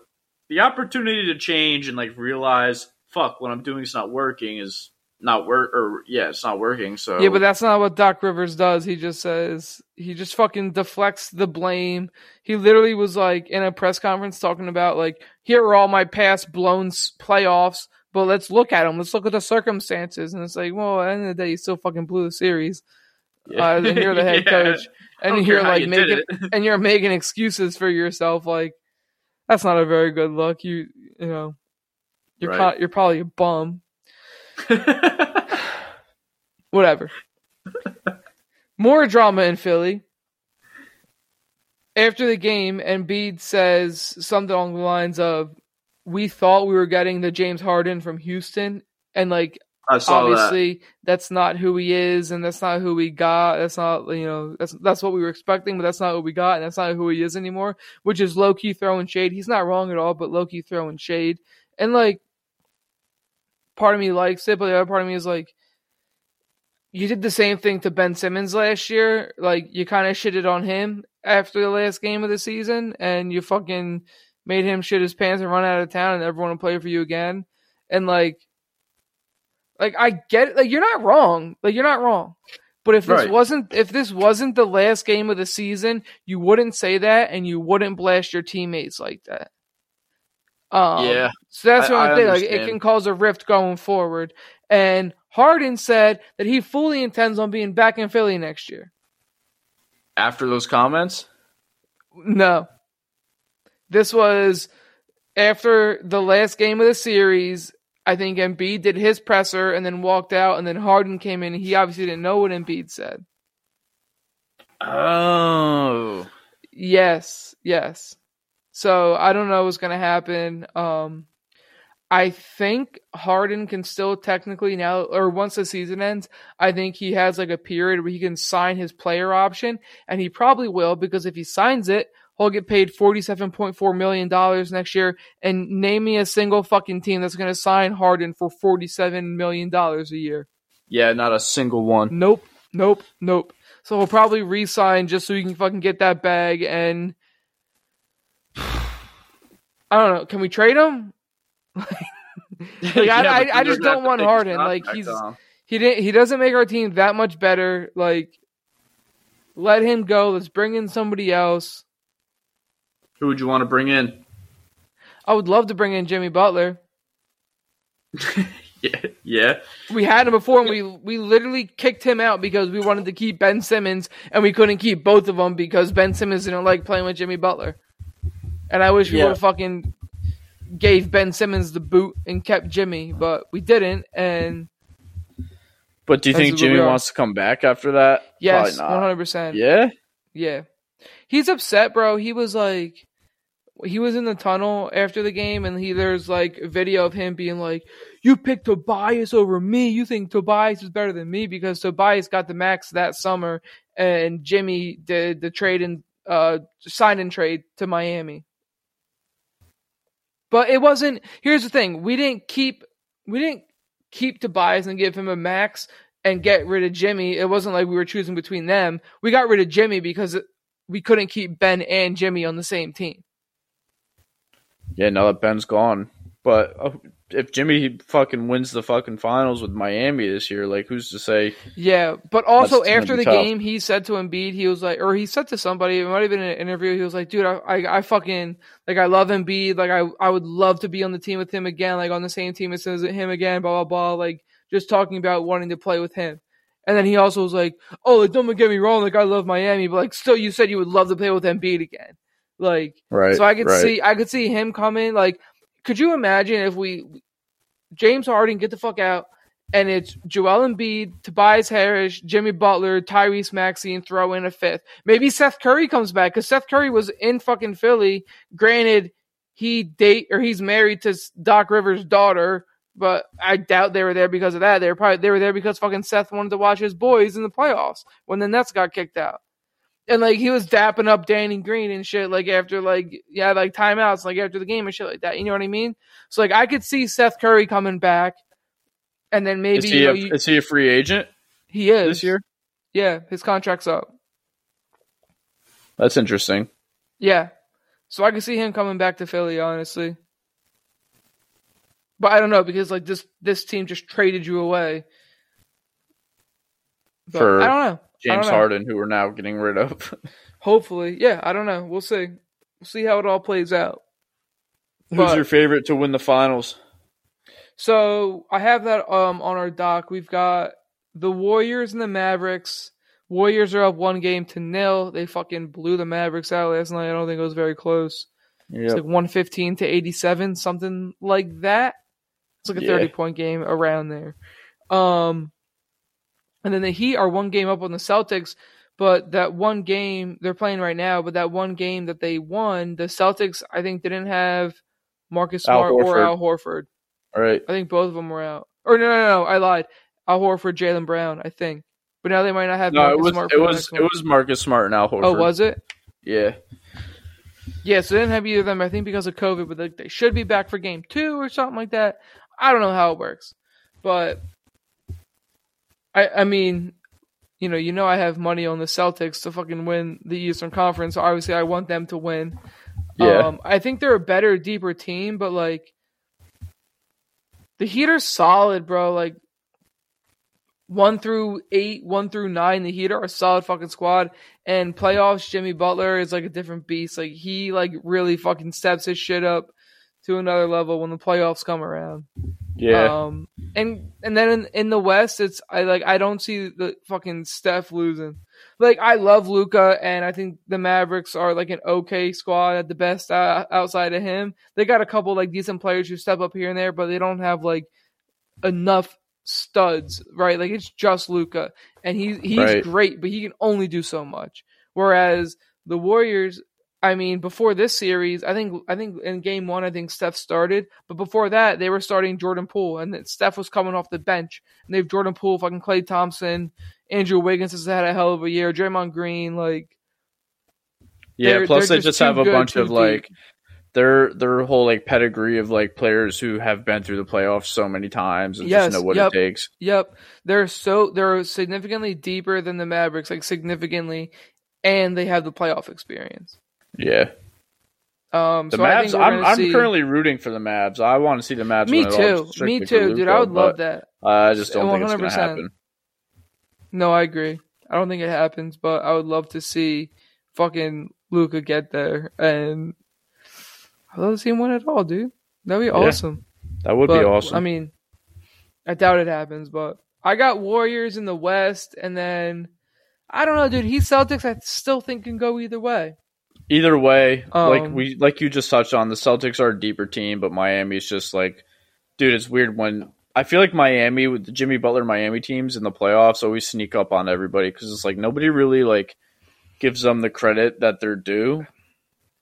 the opportunity to change and like realize, fuck, what I'm doing is not working is not work, or yeah, it's not working. So Yeah, but that's not what Doc Rivers does. He just says he just fucking deflects the blame. He literally was like in a press conference talking about like here are all my past blown playoffs, but let's look at them. Let's look at the circumstances. And it's like, well, at the end of the day, you still fucking blew the series. Uh, and you're the head Yeah. coach, and you're like you making and you're making excuses for yourself. Like that's not a very good look. You you know you're Right. pro- you're probably a bum. Whatever. More drama in Philly. After the game, Embiid says something along the lines of, "We thought we were getting the James Harden from Houston, and like Saw that. obviously that's not who he is, and that's not who we got. That's not you know that's that's what we were expecting, but that's not what we got, and that's not who he is anymore. Which is low key throwing shade. He's not wrong at all, but low key throwing shade, and like part of me likes it, but the other part of me is like, you did the same thing to Ben Simmons last year. Like you kind of shitted on him after the last game of the season, and you fucking made him shit his pants and run out of town, and everyone will play for you again. And like, like I get it. Like you're not wrong. Like you're not wrong. But if this Right. wasn't if this wasn't the last game of the season, you wouldn't say that, and you wouldn't blast your teammates like that. Um, Yeah. so that's what I- only I thing. Like it can cause a rift going forward. And Harden said that he fully intends on being back in Philly next year. After those comments, No. This was after the last game of the series. I think Embiid did his presser and then walked out, and then Harden came in. He obviously didn't know what Embiid said. oh, Yes, yes. So I don't know what's gonna happen. Um, I think Harden can still technically now, or once the season ends, I think he has like a period where he can sign his player option, and he probably will because if he signs it, he'll get paid forty-seven point four million dollars next year. And name me a single fucking team that's gonna sign Harden for forty-seven million dollars a year. yeah, not a single one. Nope, nope, nope. So he'll probably re-sign just so he can fucking get that bag. And I don't know. Can we trade him? Like, I- I- I just don't want Harden. Like, he's- He didn't. He doesn't make our team that much better. Like, let him go. Let's bring in somebody else. Who would you want to bring in? I would love to bring in Jimmy Butler. Yeah, yeah. We had him before, and we we literally kicked him out because we wanted to keep Ben Simmons, and we couldn't keep both of them because Ben Simmons didn't like playing with Jimmy Butler. And I wish we Yeah. would have fucking gave Ben Simmons the boot and kept Jimmy, but we didn't. And But do you think Jimmy wants to come back after that? yes, Probably one not. hundred percent. Yeah. Yeah. He's upset, bro. He was like he was in the tunnel after the game and he there's like video of him being like, You picked Tobias over me. You think Tobias is better than me because Tobias got the max that summer and Jimmy did the trade and uh sign and trade to Miami. But it wasn't here's the thing, we didn't keep we didn't keep Tobias and give him a max and get rid of Jimmy. It wasn't like we were choosing between them. We got rid of Jimmy because we couldn't keep Ben and Jimmy on the same team. Yeah, now that Ben's gone. But uh, if Jimmy fucking wins the fucking finals with Miami this year, like who's to say? Yeah, but also after the tough. game, he said to Embiid, he was like, or he said to somebody, it might have been in an interview. He was like, "Dude, I, I, I fucking like, I love Embiid. Like, I, I would love to be on the team with him again. Like, on the same team as him again. Blah blah blah. Like, just talking about wanting to play with him." And then he also was like, "Oh, like, don't get me wrong. Like, I love Miami, but like, still, you said you would love to play with Embiid again. Like, Right. so I could right. see I could see him coming. Like, could you imagine if we James Harden get the fuck out and it's Joel Embiid, Tobias Harris, Jimmy Butler, Tyrese Maxey, and throw in a fifth. Maybe Seth Curry comes back because Seth Curry was in fucking Philly. Granted, he date or he's married to Doc Rivers' daughter, but I doubt they were there because of that. They were probably they were there because fucking Seth wanted to watch his boys in the playoffs when the Nets got kicked out and like he was dapping up Danny Green and shit like after like yeah like timeouts like after the game and shit like that. You know what I mean? So like I could see Seth Curry coming back, and then maybe is you he, know, a, you- is he a free agent he is this year? Yeah, his contract's up. That's interesting. Yeah, so I could see him coming back to Philly honestly. But I don't know because like this this team just traded you away. But For I don't know. James. Harden, who we're now getting rid of. Hopefully, yeah. I don't know. We'll see. We'll see how it all plays out. Who's But- your favorite to win the finals? So I have that um on our doc. We've got the Warriors and the Mavericks. Warriors are up one game to nil. They fucking blew the Mavericks out last night. I don't think it was very close. It's like one fifteen to eighty seven, something like that. It's like a Yeah. thirty point game around there. Um, and then the Heat are one game up on the Celtics, but that one game they're playing right now. But that one game that they won, the Celtics I think didn't have Marcus Al Smart or Al Horford. All right. I think both of them were out. Or no, no, no, I lied. Al Horford, Jaylen Brown, I think. But now they might not have. No, it Marcus was Smart it was it was Marcus Smart and Al oh, Horford. Oh, was it? Yeah. Yeah, so they didn't have either of them. I think because of COVID, but like, they should be back for game two or something like that. I don't know how it works, but I, I mean, you know, you know, I have money on the Celtics to fucking win the Eastern Conference. So obviously, I want them to win. Yeah. Um, I think they're a better, deeper team, but like the Heat are solid, bro. Like one through eight, one through nine, the Heat are a solid fucking squad. And playoffs, Jimmy Butler is like a different beast. Like he like really fucking steps his shit up to another level when the playoffs come around. Yeah. Um, and and then in, in the West, it's I like I don't see the fucking Steph losing. Like I love Luka, and I think the Mavericks are like an okay squad at the best uh, outside of him. They got a couple like decent players who step up here and there, but they don't have like enough studs, right? Like it's just Luka, and he he's Right. great, but he can only do so much. Whereas the Warriors, I mean, before this series, I think I think in game one, I think Steph started, but before that, they were starting Jordan Poole, and then Steph was coming off the bench, and they have Jordan Poole, fucking Klay Thompson, Andrew Wiggins has had a hell of a year, Draymond Green, like yeah. they're- Plus, they're they just just have a bunch of deep. like their their whole like pedigree of like players who have been through the playoffs so many times and Yes, just know what yep. it takes. Yep, they're so they're significantly deeper than the Mavericks, like significantly, and they have the playoff experience. Yeah. Um, The so Mavs. I'm, I'm see- currently rooting for the Mavs. I want to see the Mavs. Me win it all too, me too, dude. Luka, I would love that. I just don't think it's going to 100%. happen. No, I agree. I don't think it happens, but I would love to see fucking Luka get there and I'd love to see him win it all, dude. That'd be Yeah. awesome. That would But, be awesome. I mean, I doubt it happens, but I got Warriors in the West, and then I don't know, dude. He's Celtics. I still think can go either way. Either way, like Um, we like you just touched on, the Celtics are a deeper team, but Miami's just like, dude, it's weird when I feel like Miami with the Jimmy Butler Miami teams in the playoffs always sneak up on everybody because it's like nobody really like gives them the credit that they're due,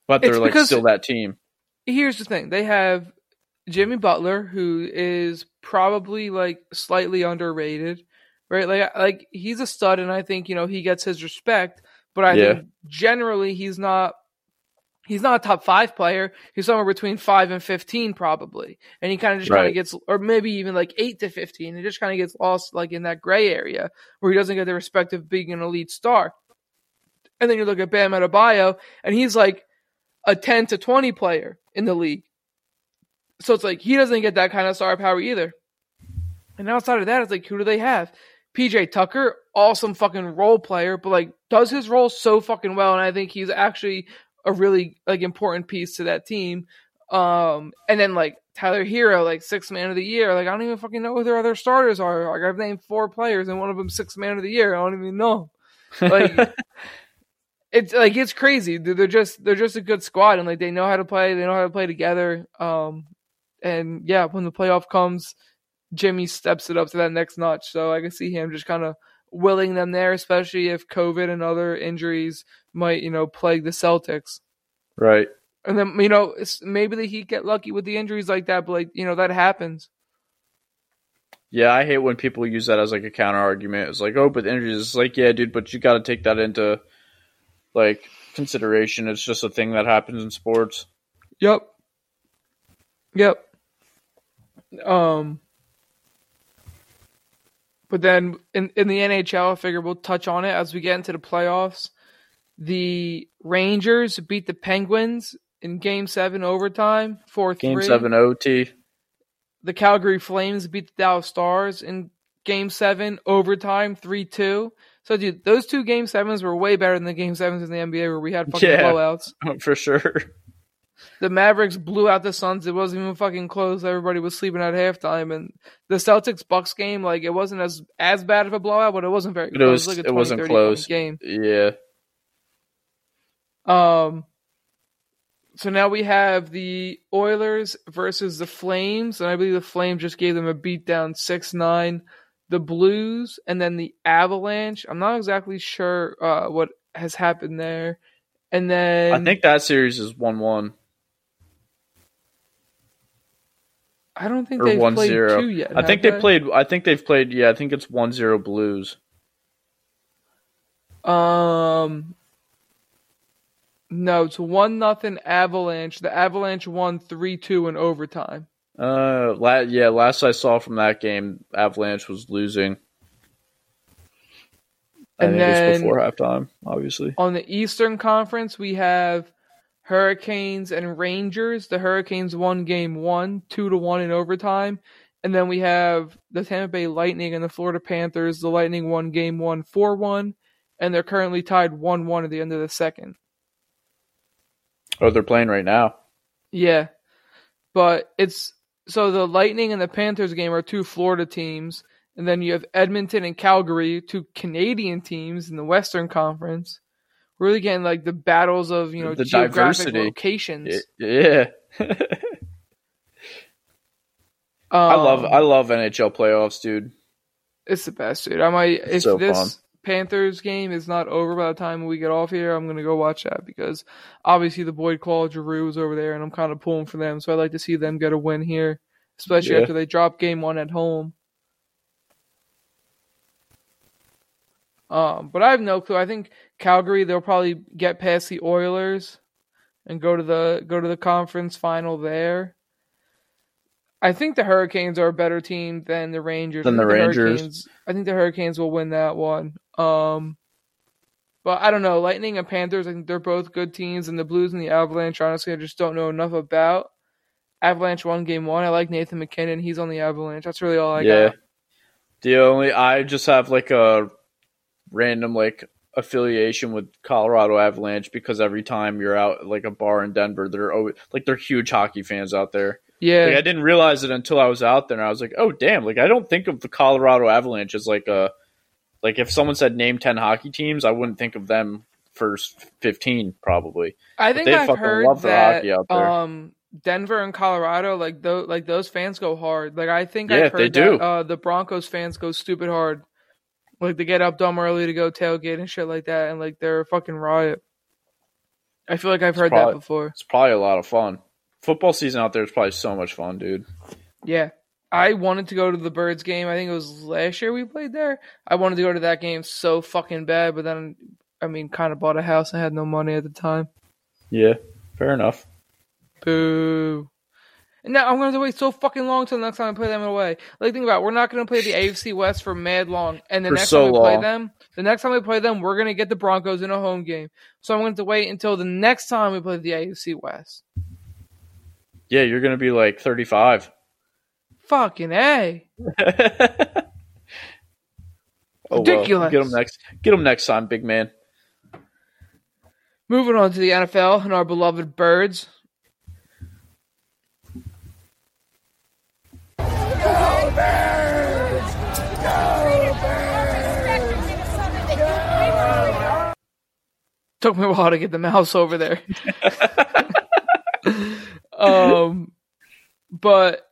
but they're like still that team. Here's the thing: they have Jimmy Butler, who is probably like slightly underrated, right? Like, like he's a stud, and I think you know he gets his respect. But I Yeah. think generally he's not. He's not a top five player. He's somewhere between five and fifteen, probably, and he kind of just kind of gets, or maybe even like eight to fifteen. He just kind of gets lost, like in that gray area where he doesn't get the respect of being an elite star. And then you look at Bam Adebayo, and he's like a ten to twenty player in the league. So it's like he doesn't get that kind of star power either. And outside of that, it's like who do they have? PJ Tucker, awesome fucking role player, but like does his role so fucking well, and I think he's actually a really like important piece to that team. Um, and then like Tyler Herro, like six man of the year. Like I don't even fucking know who their other starters are. Like I've named four players, and one of them six man of the year. I don't even know. Like it's like it's crazy. They're they're just they're just a good squad, and like they know how to play. They know how to play together. Um, and yeah, when the playoff comes, Jimmy steps it up to that next notch. So I can see him just kind of willing them there, especially if COVID and other injuries might you know plague the Celtics. Right. And then you know it's, maybe the Heat get lucky with the injuries like that, but like you know that happens. Yeah, I hate when people use that as like a counter argument. It's like, oh, but injuries. It's like, yeah, dude, but you got to take that into like consideration. It's just a thing that happens in sports. Yep. Yep. Um. But then in in the NHL, I figure we'll touch on it as we get into the playoffs. The Rangers beat the Penguins in Game Seven overtime, four Game seven OT. The Calgary Flames beat the Dallas Stars in Game Seven overtime, three two. So, dude, those two Game Sevens were way better than the Game Sevens in the NBA where we had fucking Yeah. blowouts. for sure. The Mavericks blew out the Suns. It wasn't even fucking close. Everybody was sleeping at halftime, and the Celtics Bucks game, like it wasn't as as bad of a blowout, but it wasn't very. It close. was- like a it wasn't 20, 30 point close. game. Yeah. Um. So now we have the Oilers versus the Flames, and I believe the Flames just gave them a beatdown six nine. The Blues and then the Avalanche. I'm not exactly sure uh, what has happened there. And then I think that series is one one I don't think they've one played zero. two yet. I think they played. I think they've played. Yeah, I think it's one zero Blues. Um, no, it's one nothing Avalanche. The Avalanche won three two in overtime. Uh, la- yeah. Last I saw from that game, Avalanche was losing. I And think it was before halftime, obviously. On the Eastern Conference, we have Hurricanes and Rangers. The Hurricanes won game one, two to one in overtime. And then we have the Tampa Bay Lightning and the Florida Panthers. The Lightning won game one, 4 1, and they're currently tied 1 1 at the end of the second. Oh, they're playing right now. Yeah. But it's so the Lightning and the Panthers game are two Florida teams, and then you have Edmonton and Calgary, two Canadian teams in the Western Conference. Really getting like the battles of you know The geographic diversity. locations. Yeah. I love. Um, I love NHL playoffs, dude. It's the best, dude. I might if so this fun. Panthers game is not over by the time we get off here, I'm gonna go watch that because obviously the Boyd Claude Giroux is over there, and I'm kind of pulling for them. So I'd like to see them get a win here, especially Yeah. after they drop game one at home. Um, but I have no clue. I think Calgary they'll probably get past the Oilers and go to the go to the conference final there. I think the Hurricanes are a better team than the Rangers. Than I think the Rangers. Hurricanes, I think the Hurricanes will win that one. Um, but I don't know. Lightning and Panthers, I think they're both good teams, and the Blues and the Avalanche. Honestly, I just don't know enough about. Avalanche won game one. I like Nathan MacKinnon. He's on the Avalanche. That's really all I got. yeah. got. The only I just have like a random like affiliation with Colorado Avalanche because every time you're out at, like a bar in Denver, they're always, like they're huge hockey fans out there. Yeah, Like, I didn't realize it until I was out there, and I was like, "Oh, damn!" Like I don't think of the Colorado Avalanche as like a like if someone said name ten hockey teams, I wouldn't think of them first fifteen probably. I think they I've fucking heard love that hockey out there. um Denver and Colorado like those like those fans go hard. Like I think Yeah, I've they heard do. uh, the Broncos fans go stupid hard. Like they get up dumb early to go tailgate and shit like that, and like they're a fucking riot. I feel like I've heard probably- that before. It's probably a lot of fun. Football season out there is probably so much fun, dude. Yeah. I wanted to go to the Birds game. I think it was last year we played there. I wanted to go to that game so fucking bad, but then I mean, kind of bought a house. I had no money at the time. Yeah, fair enough. Boo. And now I'm going to wait so fucking long till the next time I play them away. Like, think about it. We're not going to play the AFC West for mad long. And the For next so time we play long. them, the next time we play them, we're going to get the Broncos in a home game. So I'm going to wait until the next time we play the AFC West. Yeah, you're gonna be like 35. Fucking A. Oh, Ridiculous. Well. Get them next. Get them next time, big man. Moving on to the NFL and our beloved Birds. Took me a while to get the mouse over there. um, but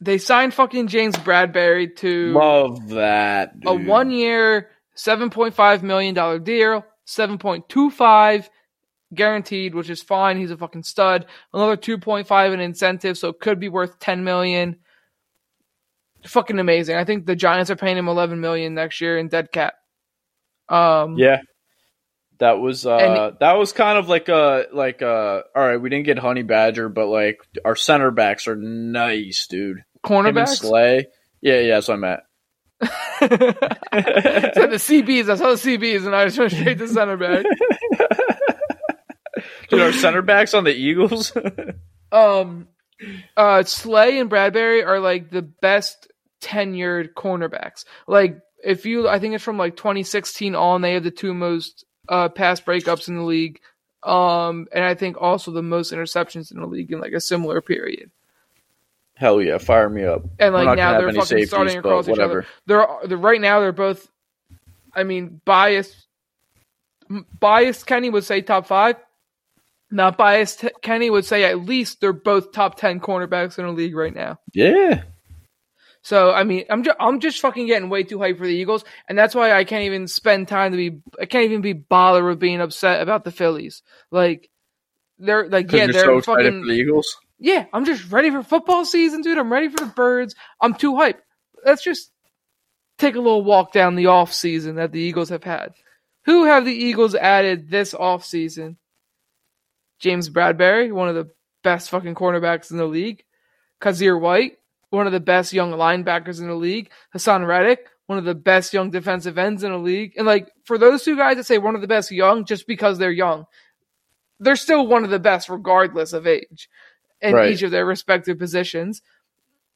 they signed fucking James Bradberry to Love that. a one year, $7.5 million deal, 7.25 guaranteed, which is fine. He's a fucking stud. Another 2.5 in incentive, so it could be worth 10 million. Fucking amazing. I think the Giants are paying him 11 million next year in dead cap. Um, Yeah. That was uh And- that was kind of like a like uh all right, we didn't get Honey Badger, but like our center backs are nice, dude. Cornerbacks. Slay. Yeah, yeah, that's what I meant. so the CBs, I saw the CBs, and I just went straight to center back. Dude, our center backs on the Eagles. Um, uh, Slay and Bradberry are like the best tenured cornerbacks. Like if you, I think it's from like 2016 on, they have the two most uh pass breakups in the league. Um, and I think also the most interceptions in the league in like a similar period. Hell yeah, fire me up. And like now they're fucking safeties, starting across each other. They're, they're right now they're both. I mean, biased. Biased Kenny would say top five. Not biased Kenny would say at least they're both top ten cornerbacks in the league right now. Yeah. So I mean, I'm just I'm just fucking getting way too hyped for the Eagles, and that's why I can't even spend time to be. I can't even be bothered with being upset about the Phillies. Like they're like yeah, they're so fucking for the Eagles. yeah. I'm just ready for football season, dude. I'm ready for the birds. I'm too hyped. Let's just take a little walk down the off season that the Eagles have had. Who have the Eagles added this off season? James Bradberry, one of the best fucking cornerbacks in the league. Kyzir White, one of the best young linebackers in the league. Haason Reddick, one of the best young defensive ends in the league. And like for those two guys that say one of the best young just because they're young, they're still one of the best regardless of age in Right. each of their respective positions.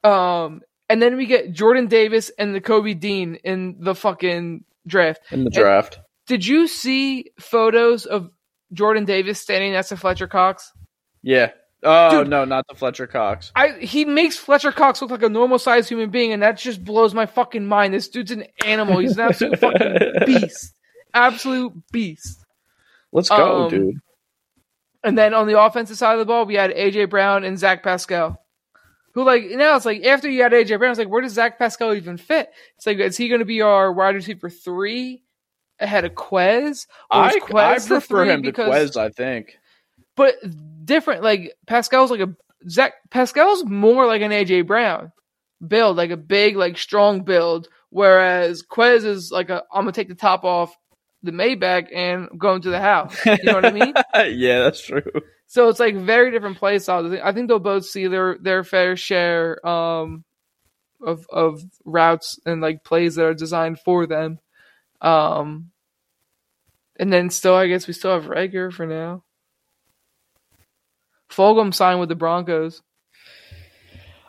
Um, and then we get Jordan Davis and Nakobe Dean in the fucking draft. in the draft. Did you see photos of Jordan Davis standing next to Fletcher Cox? Yeah. Oh Dude. no, not the Fletcher Cox. I he makes Fletcher Cox look like a normal sized human being, and that just blows my fucking mind. This dude's an animal. He's an absolute fucking beast. Absolute beast. Let's go, Um, dude. And then on the offensive side of the ball, we had AJ Brown and Zach Pascal. Who like now it's like after you had AJ Brown, it's like where does Zach Pascal even fit? It's like is he going to be our wide receiver three ahead of Quez? I, Quez I prefer him to because- Quez, I think. But different. Like Pascal's like a Zach Pascal's more like an AJ Brown build, like a big, like strong build. Whereas Quez is like a I'm gonna take the top off the Maybach and I'm going to the house. You know what I mean? yeah, that's true. So it's like very different play styles. I think, I think they'll both see their their fair share um of of routes and like plays that are designed for them. Um and then still I guess we still have Reagor for now. Fulgham signed with the Broncos.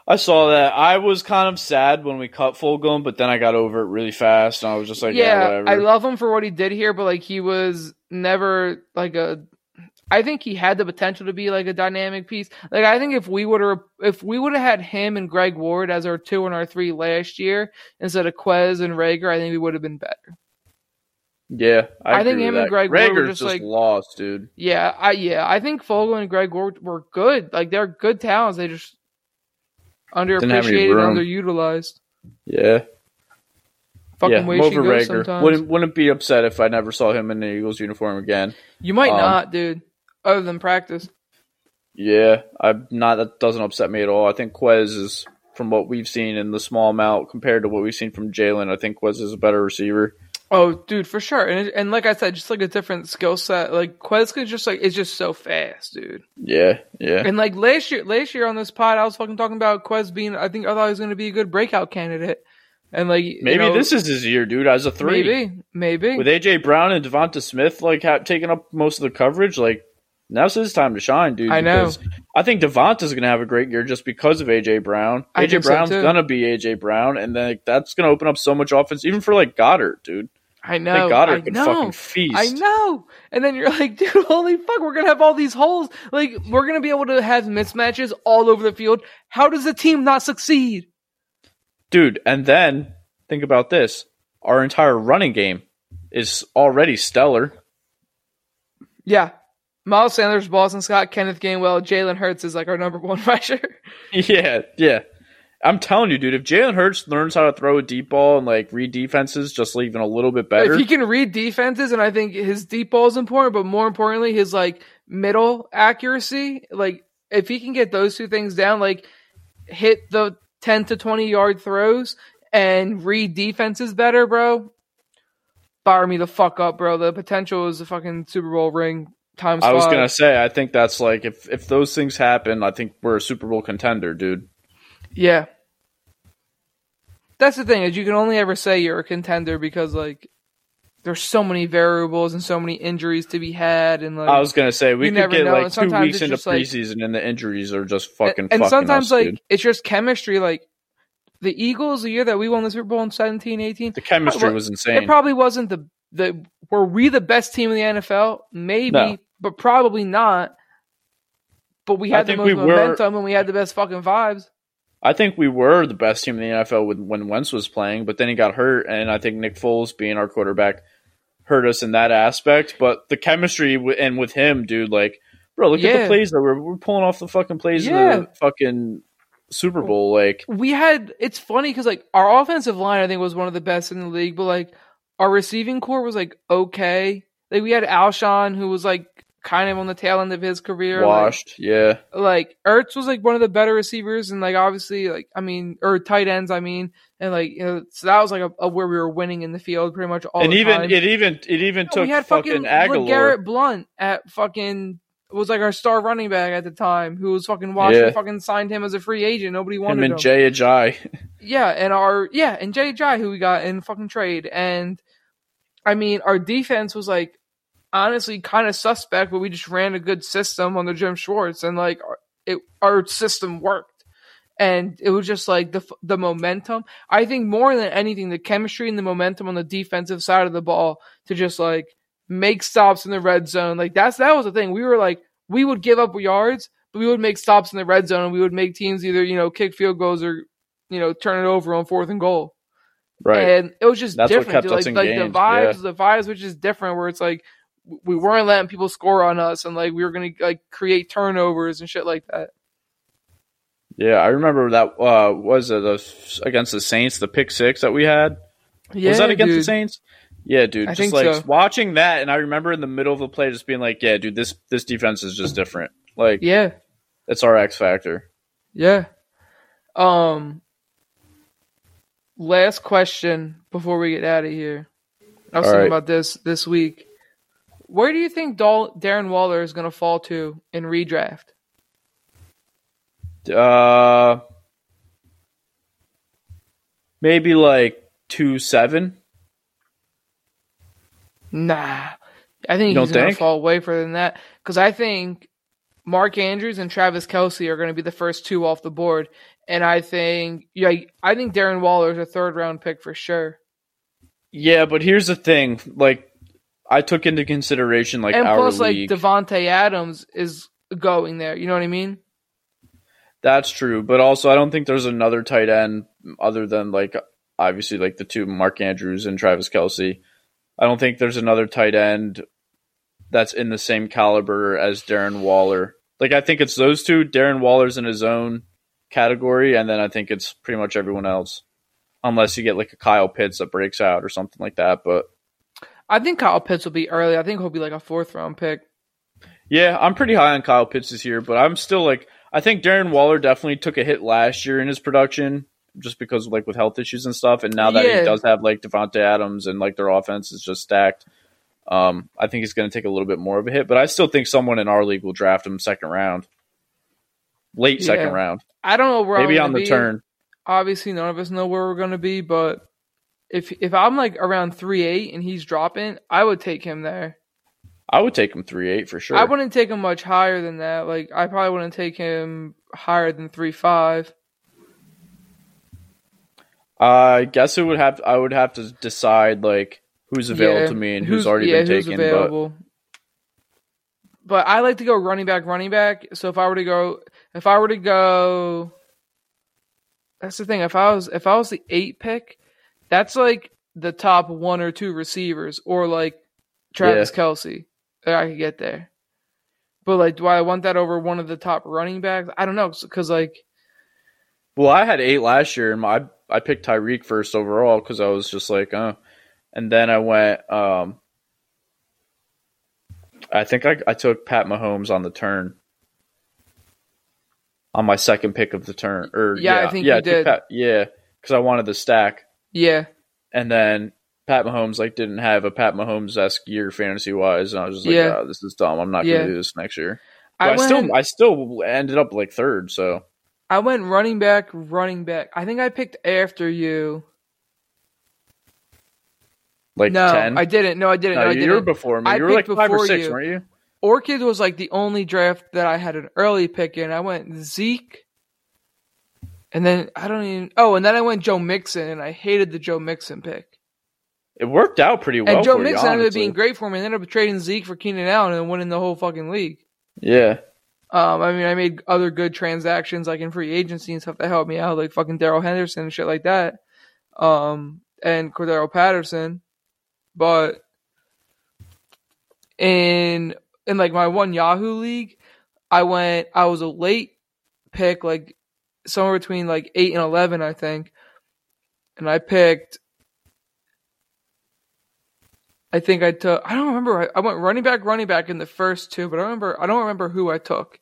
I saw that. I was kind of sad when we cut Fulgham, but then I got over it really fast, and I was just like, yeah, yeah, whatever. I love him for what he did here, but like he was never like a. I think he had the potential to be like a dynamic piece. Like I think if we would have if we would have had him and Greg Ward as our two and our three last year instead of Quez and Reagor, I think we would have been better. Yeah, I, I think him and. Greg Ward were just, just like- lost, dude. Yeah, I yeah, I think Fulgham and Greg Ward were good. Like they're good talents. They just underappreciated, underutilized. Yeah, Fucking yeah. way over Reagor. sometimes. Wouldn't wouldn't be upset if I never saw him in the Eagles uniform again. you might um, not, dude. Other than practice. Yeah, I'm not. That doesn't upset me at all. I think Quez is, from what we've seen in the small amount compared to what we've seen from Jalen, I think Quez is a better receiver. Oh, dude, for sure. And and like I said, just like a different skill set. Like Quez could just like it's just so fast, dude. Yeah, yeah. And like last year, last year on this pod, I was fucking talking about Quez being. I think I thought he was going to be a good breakout candidate. And like you Maybe know, this is his year, dude. As a three, maybe maybe with AJ Brown and Devonta Smith like ha- taking up most of the coverage, like now's his time to shine, dude. I know. I think Devonta's gonna have a great year just because of AJ Brown. AJ think so, Brown's gonna be AJ Brown, and then like, that's gonna open up so much offense, even for like Goedert, dude. I I know. think Goedert I could know. fucking feast. I know. And then you're like, dude, holy fuck, we're gonna have all these holes. Like, we're gonna be able to have mismatches all over the field. How does the team not succeed? dude. And then think about this: our entire running game is already stellar. Yeah. Miles Sanders, Boston Scott, Kenneth Gainwell, Jalen Hurts is like our number one rusher. Yeah, yeah. I'm telling you, dude. If Jalen Hurts learns how to throw a deep ball and like read defenses just even a little bit better, If he can read defenses, and I think his deep ball is important, but more importantly, his like middle accuracy. Like, if he can get those two things down, like hit the 10 to 20 yard throws and read defenses better, bro, fire me the fuck up, bro. The potential is a fucking Super Bowl ring times I was five. gonna say, I think that's like if if those things happen, I think we're a Super Bowl contender, dude. Yeah. That's the thing is you can only ever say you're a contender because like there's so many variables and so many injuries to be had and like I was gonna say we could never get know, like and two sometimes weeks into just, like- preseason and the injuries are just fucking and fucking sometimes us, like dude. it's just chemistry like the Eagles the year that we won the Super Bowl in 17 18 The chemistry Well, was insane. it probably wasn't the the were we the best team in the NFL maybe No. but probably not but we had the most we were- momentum and we had the best fucking vibes I think we were the best team in the NFL when Wentz was playing, but then he got hurt, and I think Nick Foles being our quarterback hurt us in that aspect. But the chemistry w- and with him, dude, like, bro, look at the plays that we're, we're pulling off the fucking plays Yeah. in the fucking Super Bowl. Like, we had it's funny because like our offensive line I think was one of the best in the league, but like our receiving core was like okay. Like we had Alshon who was like kind of on the tail end of his career. like- washed, yeah. Like, Ertz was like one of the better receivers, and like obviously like I mean or tight ends I mean, and like you know so that was like a, a where we were winning in the field pretty much all and even time. it even it even No, took we had fucking fucking Garrett Blount at fucking was like our star running back at the time who was fucking Washington Yeah. fucking signed him as a free agent. Nobody wanted him and Jay Ajayi. yeah, and our yeah, and Jay Ajayi who we got in fucking trade, and I mean our defense was like honestly kind of suspect, but we just ran a good system under Jim Schwartz, and like our, it our system worked, and it was just like the the momentum. I think more than anything, the chemistry and the momentum on the defensive side of the ball to just like make stops in the red zone, like that's that was the thing. We were like we would give up yards, but we would make stops in the red zone, and we would make teams either you know kick field goals or you know, turn it over on fourth and goal. Right. And it was just That's what different. kept dude. us like in like games, the vibes, the vibes which is different where it's like we weren't letting people score on us and like we were gonna like create turnovers and shit like that. yeah, I remember that uh was it uh, against the Saints, the pick six that we had? Yeah, was that against the. Saints? Yeah, dude. I just like so. watching that, and I remember in the middle of the play just being like, "Yeah, dude, this this defense is just different. Like, Yeah, it's our X factor." yeah. Um last question before we get out of here. I was All thinking right. about this this week. Where do you think Dal- Darren Waller is going to fall to in redraft? Uh, maybe like two seven. Nah, I think he's going to fall way further than that because I think Mark Andrews and Travis Kelce are going to be the first two off the board, and I think yeah, I think Darren Waller is a third round pick for sure. Yeah, but here's the thing: like, I took into consideration like and our plus, league. like Davante Adams is going there. You know what I mean? That's true, but also I don't think there's another tight end other than like obviously like the two Mark Andrews and Travis Kelce. I don't think there's another tight end that's in the same caliber as Darren Waller. Like I think it's those two. Darren Waller's in his own category, and then I think it's pretty much everyone else, unless you get like a Kyle Pitts that breaks out or something like that. But I think Kyle Pitts will be early. I think he'll be like a fourth round pick. yeah, I'm pretty high on Kyle Pitts this year, but I'm still like I think Darren Waller definitely took a hit last year in his production just because like with health issues and stuff. And now that Yeah. he does have like Davante Adams and like their offense is just stacked, um, I think he's going to take a little bit more of a hit. But I still think someone in our league will draft him second round, late second round, I don't know where maybe on the be. turn. Obviously, none of us know where we're going to be, but if if I'm like around three eight and he's dropping, I would take him there. I would take him three eight for sure. I wouldn't take him much higher than that. Like I probably wouldn't take him higher than three five. I guess it would have. I would have to decide like who's available Yeah, to me and who's, already yeah, been who's taken. But available. But I like to go running back, running back. So if I were to go, if I were to go, that's the thing. If I was, if I was the eight pick, that's like the top one or two receivers, or like Travis Kelce. That I could get there. But like, do I want that over one of the top running backs? I don't know, because like, Well, I had eight last year, and my I picked Tyreek first overall because I was just like, oh, and then I went. Um, I think I I took Pat Mahomes on the turn on my second pick of the turn, or Yeah, yeah, I think yeah, you took did. Pat- yeah, because I wanted the stack, yeah, and then Pat Mahomes like didn't have a Pat Mahomes esque year fantasy wise, and I was just like, Yeah. oh, this is dumb. I'm not Yeah. gonna do this next year. But I, I, still I still ended up like third, so I went running back, running back. I think I picked after you. like no, ten. I didn't. No, I didn't. No, no, I you didn't. were before me. I you were like five or six, you. weren't you? Orchid was like the only draft that I had an early pick in. I went Zeke, and then I don't even. Oh, and then I went Joe Mixon, and I hated the Joe Mixon pick. It worked out pretty well. and Joe for you, Mixon ended up being great for me. and ended up trading Zeke for Keenan Allen and winning the whole fucking league. Yeah, Um, I mean, I made other good transactions like in free agency and stuff that helped me out, like fucking Darrell Henderson and shit like that. Um, and Cordarrelle Patterson, but in in like my one Yahoo league, I went. I was a late pick, like somewhere between like eight and eleven, I think, and I picked. I think I took. I don't remember. I, I went running back, running back in the first two, but I remember. I don't remember who I took.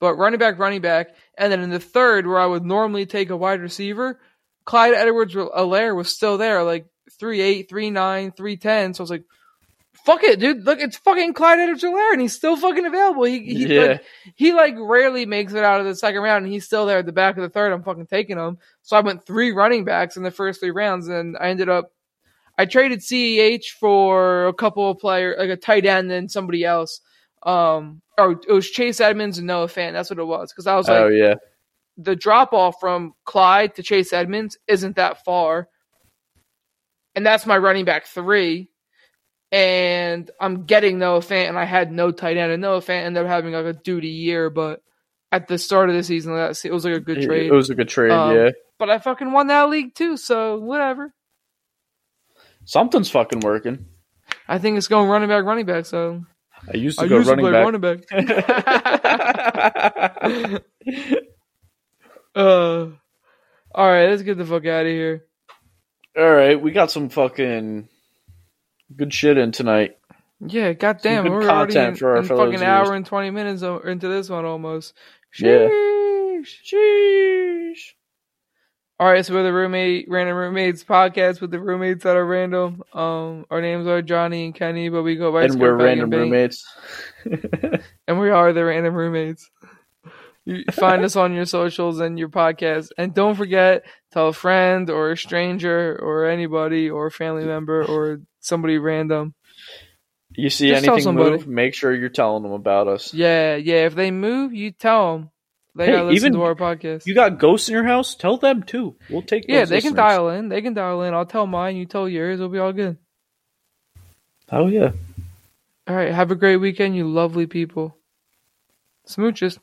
But running back, running back, and then in the third, where I would normally take a wide receiver, Clyde Edwards-Helaire was still there, like three eight, three nine, three ten. So I was like, "Fuck it, dude! Look, it's fucking Clyde Edwards-Helaire, and he's still fucking available. He he Yeah. like, he like rarely makes it out of the second round, and he's still there at the back of the third. I'm fucking taking him. So I went three running backs in the first three rounds, and I ended up. I traded CEH for a couple of players, like a tight end and somebody else. Um, or it was Chase Edmonds and Noah Fant. That's what it was. Because I was like, oh yeah, the drop off from Clyde to Chase Edmonds isn't that far. And that's my running back three. And I'm getting Noah Fant, and I had no tight end. And Noah Fant ended up having like a duty year, but at the start of the season, that it was like a good trade. it was a good trade. Um, yeah, but I fucking won that league too, so whatever. something's fucking working. I think it's going running back, running back. So I used to I go used to running play back. running back. uh, all right, let's get the fuck out of here. All right, we got some fucking good shit in tonight. Yeah, goddamn, we're already in, for in fucking hour and twenty minutes into this one almost. Yeah. Sheesh. Sheesh. All right, so we're the roommate random roommates podcast with the roommates that are random. Um, our names are Johnny and Kenny, but we go by And we're random Bang. roommates. and we are the random roommates. You find us on your socials and your podcast, and don't forget tell a friend or a stranger or anybody or a family member or somebody random. You see Just anything move? Make sure you're telling them about us. Yeah, yeah. If they move, you tell them. They Hey, gotta listen even- to our podcast. You got ghosts in your house? Tell them too. We'll take. yeah, they can dial in. They can dial in. I'll tell mine. You tell yours. It'll be all good. Oh yeah. All right. Have a great weekend, you lovely people. Smooches.